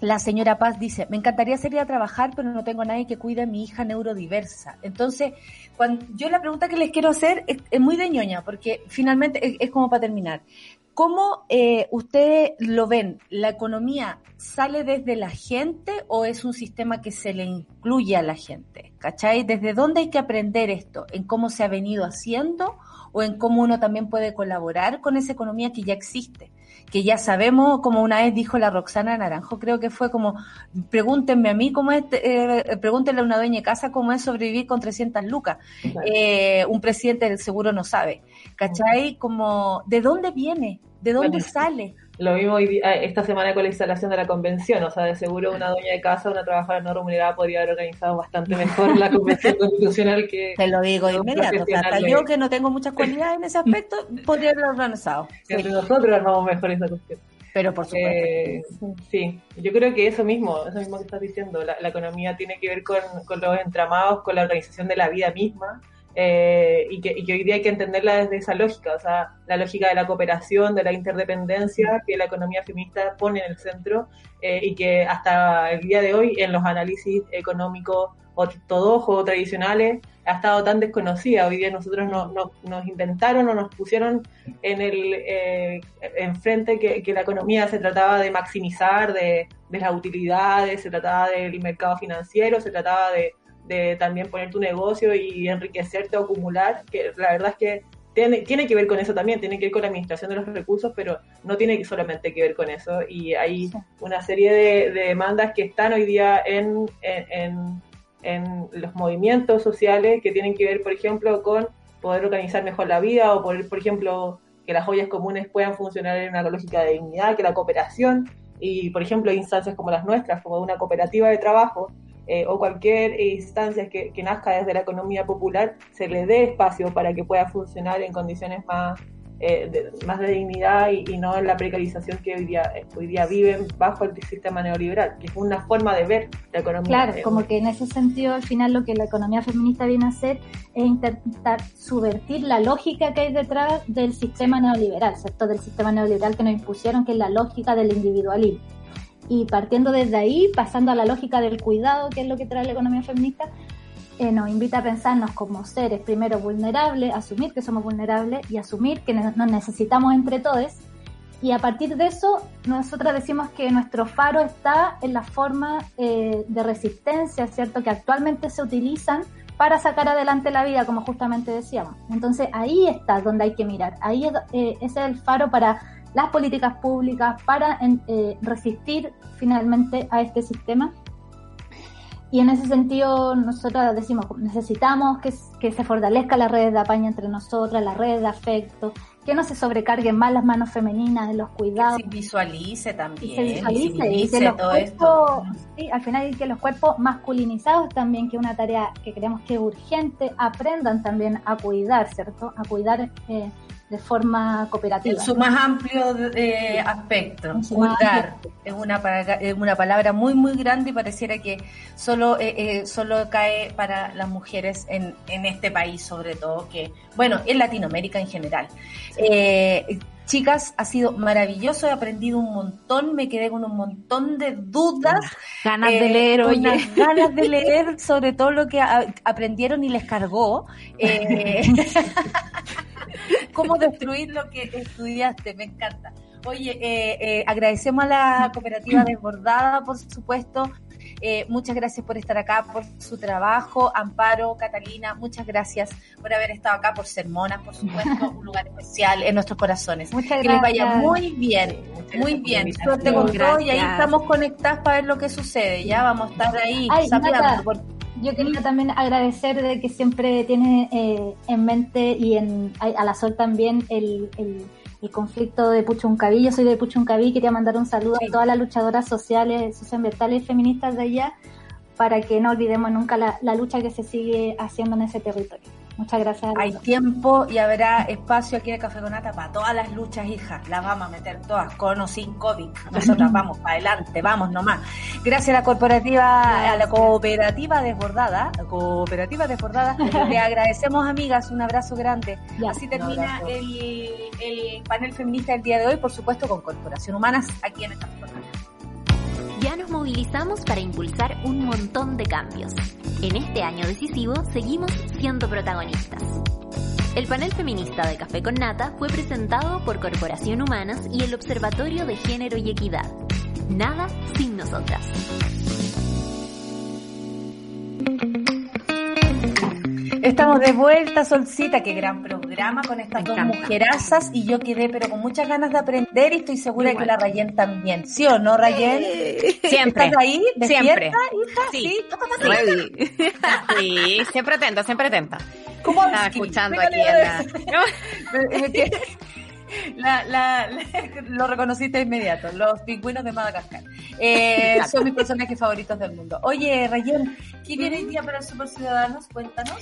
la señora Paz dice, me encantaría salir a trabajar, pero no tengo a nadie que cuide a mi hija neurodiversa. Entonces, cuando, yo la pregunta que les quiero hacer es, muy de ñoña, porque finalmente es, como para terminar. ¿Cómo eh, ustedes lo ven? ¿La economía sale desde la gente o es un sistema que se le incluye a la gente? ¿Cachai? ¿Desde dónde hay que aprender esto? ¿En cómo se ha venido haciendo o en cómo uno también puede colaborar con esa economía que ya existe? que ya sabemos, como una vez dijo la Roxana Naranjo, creo que fue como, pregúntenme a mí cómo es, eh, pregúntenle a una dueña de casa cómo es sobrevivir con 300 lucas. Eh, un presidente del seguro no sabe. ¿Cachai? Como, ¿de dónde viene? ¿De dónde sale? Lo mismo esta semana con la instalación de la convención, o sea, de seguro una dueña de casa, una trabajadora no remunerada podría haber organizado bastante mejor la convención constitucional que... Te lo digo de inmediato, hasta yo que no tengo muchas cualidades en ese aspecto, podría haberlo organizado. Entre nosotros armamos mejor esa cuestión. Pero por supuesto. Eh, sí, yo creo que eso mismo, eso mismo que estás diciendo, la, economía tiene que ver con, con los entramados, con la organización de la vida misma, eh, y, que, hoy día hay que entenderla desde esa lógica, o sea, la lógica de la cooperación, de la interdependencia que la economía feminista pone en el centro eh, y que hasta el día de hoy en los análisis económicos ortodoxos o tradicionales ha estado tan desconocida. Hoy día nosotros no, nos inventaron o nos pusieron en el eh, enfrente que, que, la economía se trataba de maximizar de, de las utilidades, se trataba del mercado financiero, se trataba de de también poner tu negocio y enriquecerte o acumular, que la verdad es que tiene, tiene que ver con eso también, tiene que ver con la administración de los recursos, pero no tiene solamente que ver con eso. Y hay una serie de, demandas que están hoy día en, en, en, los movimientos sociales que tienen que ver, por ejemplo, con poder organizar mejor la vida o poder, por ejemplo, que las joyas comunes puedan funcionar en una lógica de dignidad, que la cooperación y, por ejemplo, instancias como las nuestras, como una cooperativa de trabajo, eh, o cualquier instancia que, nazca desde la economía popular se le dé espacio para que pueda funcionar en condiciones más, eh, de, más de dignidad y, no en la precarización que hoy día, hoy día viven bajo el sistema neoliberal, que es una forma de ver la economía. Claro, como que en ese sentido al final lo que la economía feminista viene a hacer es intentar subvertir la lógica que hay detrás del sistema neoliberal, ¿cierto? Del sistema neoliberal que nos impusieron, que es la lógica del individualismo y partiendo desde ahí, pasando a la lógica del cuidado, que es lo que trae la economía feminista, eh, nos invita a pensarnos como seres primero vulnerables, asumir que somos vulnerables y asumir que nos necesitamos entre todos. Y a partir de eso, nosotras decimos que nuestro faro está en la forma eh, de resistencia, ¿cierto?, que actualmente se utilizan para sacar adelante la vida, como justamente decíamos. Entonces ahí está donde hay que mirar. Ahí eh, ese es el faro para las políticas públicas para eh, resistir finalmente a este sistema. Y en ese sentido, nosotros decimos, necesitamos que, que se fortalezca las redes de apaño entre nosotras, las redes de afecto, que no se sobrecarguen más las manos femeninas en los cuidados. Que se visualice también. se visualice, y que los cuerpos, sí, al final, y que los cuerpos masculinizados también, que es una tarea que creemos que es urgente, aprendan también a cuidar, ¿cierto? A cuidar eh, de forma cooperativa. En su más amplio eh, aspecto. Cuidar es una, es una palabra muy, muy grande y pareciera que solo, eh, eh, solo cae para las mujeres en, en este país, sobre todo, que, bueno, en Latinoamérica en general. chicas, ha sido maravilloso, he aprendido un montón, me quedé con un montón de dudas. Ganas de leer, oye. Ganas de leer sobre todo lo que aprendieron y les cargó. cómo destruir lo que estudiaste, me encanta. Oye, eh, eh, agradecemos a la cooperativa Desbordada, por supuesto. Eh, muchas gracias por estar acá, por su trabajo. Amparo, Catalina, muchas gracias por haber estado acá, por ser monas, por supuesto, un lugar especial en nuestros corazones. Muchas que gracias. les vaya muy bien, muy bien. Suerte con todo y ahí estamos conectadas para ver lo que sucede. Ya vamos a estar ahí Ay, Yo quería también agradecer de que siempre tiene eh, en mente y en, a, a la Sol también el, el, el conflicto de Puchuncaví. Yo soy de Puchuncaví, quería mandar un saludo Sí. a todas las luchadoras sociales, socioambientales y feministas de allá para que no olvidemos nunca la, la lucha que se sigue haciendo en ese territorio. Muchas gracias. Hay tiempo y habrá espacio aquí en el Café con Nata para todas las luchas, hijas. Las vamos a meter todas, con o sin COVID. Nosotras vamos para adelante, vamos nomás. Gracias a la corporativa, a la cooperativa desbordada, la cooperativa desbordada, le agradecemos amigas, un abrazo grande. Ya. Así termina el, el panel feminista del día de hoy, por supuesto con Corporación Humanas, aquí en el Café con Nata. Ya nos movilizamos para impulsar un montón de cambios. En este año decisivo seguimos siendo protagonistas. El panel feminista de Café con Nata fue presentado por Corporación Humanas y el Observatorio de Género y Equidad. Nada sin nosotras. Estamos de vuelta, Solcita, qué gran programa con estas Me dos encanta. mujerazas y yo quedé pero con muchas ganas de aprender y estoy segura que la Rayen también. ¿Sí o no, Rayen? Siempre. ¿Estás ahí? ¿Despierta, Siempre. hija? Sí. ¿Sí? Sí, siempre atenta, siempre atenta. ¿Cómo Estaba escuchando aquí en la... La, la, la- lo reconociste de inmediato, los pingüinos de Madagascar. Eh, son mis personajes favoritos del mundo. Oye, Rayen, ¿qué viene hoy día para los Super Ciudadanos? Cuéntanos.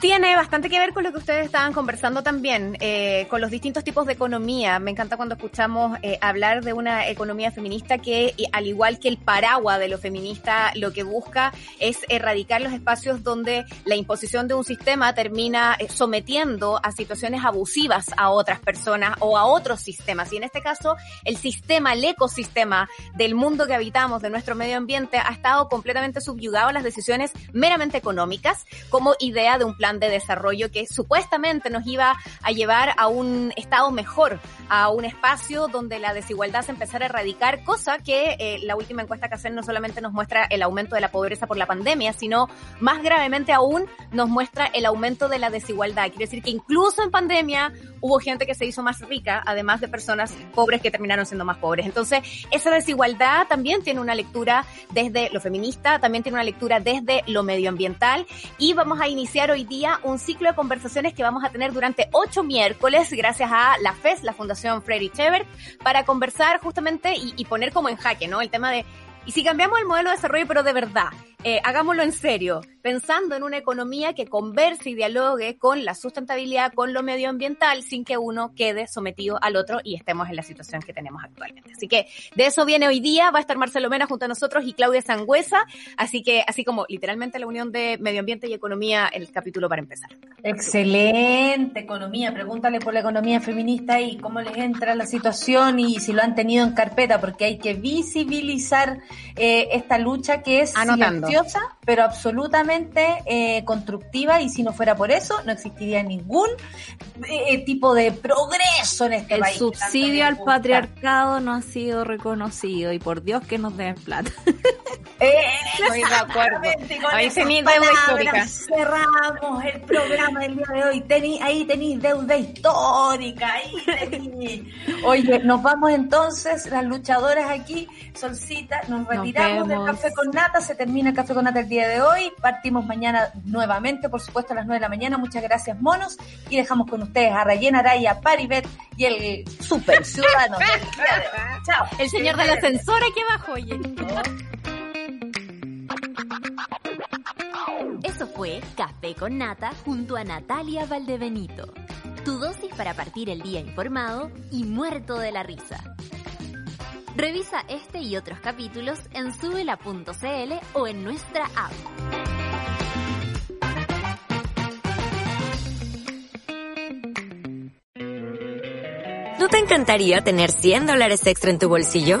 Tiene bastante que ver con lo que ustedes estaban conversando también, eh, con los distintos tipos de economía. Me encanta cuando escuchamos eh, hablar de una economía feminista que, al igual que el paraguas de lo feminista, lo que busca es erradicar los espacios donde la imposición de un sistema termina eh, sometiendo a situaciones abusivas a otras personas o a otros sistemas. Y en este caso, el sistema, el ecosistema del mundo que habitamos, de nuestro medio ambiente, ha estado completamente subyugado a las decisiones meramente económicas como idea de un plan de desarrollo que supuestamente nos iba a llevar a un estado mejor, a un espacio donde la desigualdad se empezara a erradicar, cosa que eh, la última encuesta que hacen no solamente nos muestra el aumento de la pobreza por la pandemia, sino más gravemente aún nos muestra el aumento de la desigualdad. Quiere decir que incluso en pandemia hubo gente que se hizo más rica, además de personas pobres que terminaron siendo más pobres. Entonces, esa desigualdad también tiene una lectura desde lo feminista, también tiene una lectura desde lo medioambiental y vamos a iniciar hoy día un ciclo de conversaciones que vamos a tener durante ocho miércoles gracias a la FES, la Fundación Freddy Chevert, para conversar justamente y, y poner como en jaque, ¿no? El tema de y si cambiamos el modelo de desarrollo, pero de verdad, eh, hagámoslo en serio, pensando en una economía que converse y dialogue con la sustentabilidad, con lo medioambiental, sin que uno quede sometido al otro y estemos en la situación que tenemos actualmente. Así que de eso viene hoy día, va a estar Marcelo Mena junto a nosotros y Claudia Sangüesa, así que así como literalmente la unión de medio ambiente y economía, el capítulo para empezar. Excelente economía. Pregúntale por la economía feminista y cómo les entra la situación y si lo han tenido en carpeta, porque hay que visibilizar eh, esta lucha que es Anotando. Pero absolutamente eh, constructiva y si no fuera por eso no existiría ningún eh, tipo de progreso en este El país. subsidio al patriarcado no ha sido reconocido y por Dios que nos den plata. Eh, Estoy de acuerdo. exactamente, con Ahí tenéis deuda histórica. Cerramos el programa del día de hoy. Tení, ahí tenéis deuda histórica. Ahí tenéis. Oye, nos vamos entonces, las luchadoras aquí, Solcita, nos retiramos del café con nata. Se termina el café con nata el día de hoy. Partimos mañana nuevamente, por supuesto, a las 9 de la mañana. Muchas gracias, monos. Y dejamos con ustedes a Rayen Araya, Paribet y el super ciudadano del día de hoy. Chao. El señor del ascensor aquí abajo, oye. Eso fue Café con Nata junto a Natalia Valdebenito. Tu dosis para partir el día informado y muerto de la risa. Revisa este y otros capítulos en subela.cl o en nuestra app. ¿No te encantaría tener 100 dólares extra en tu bolsillo?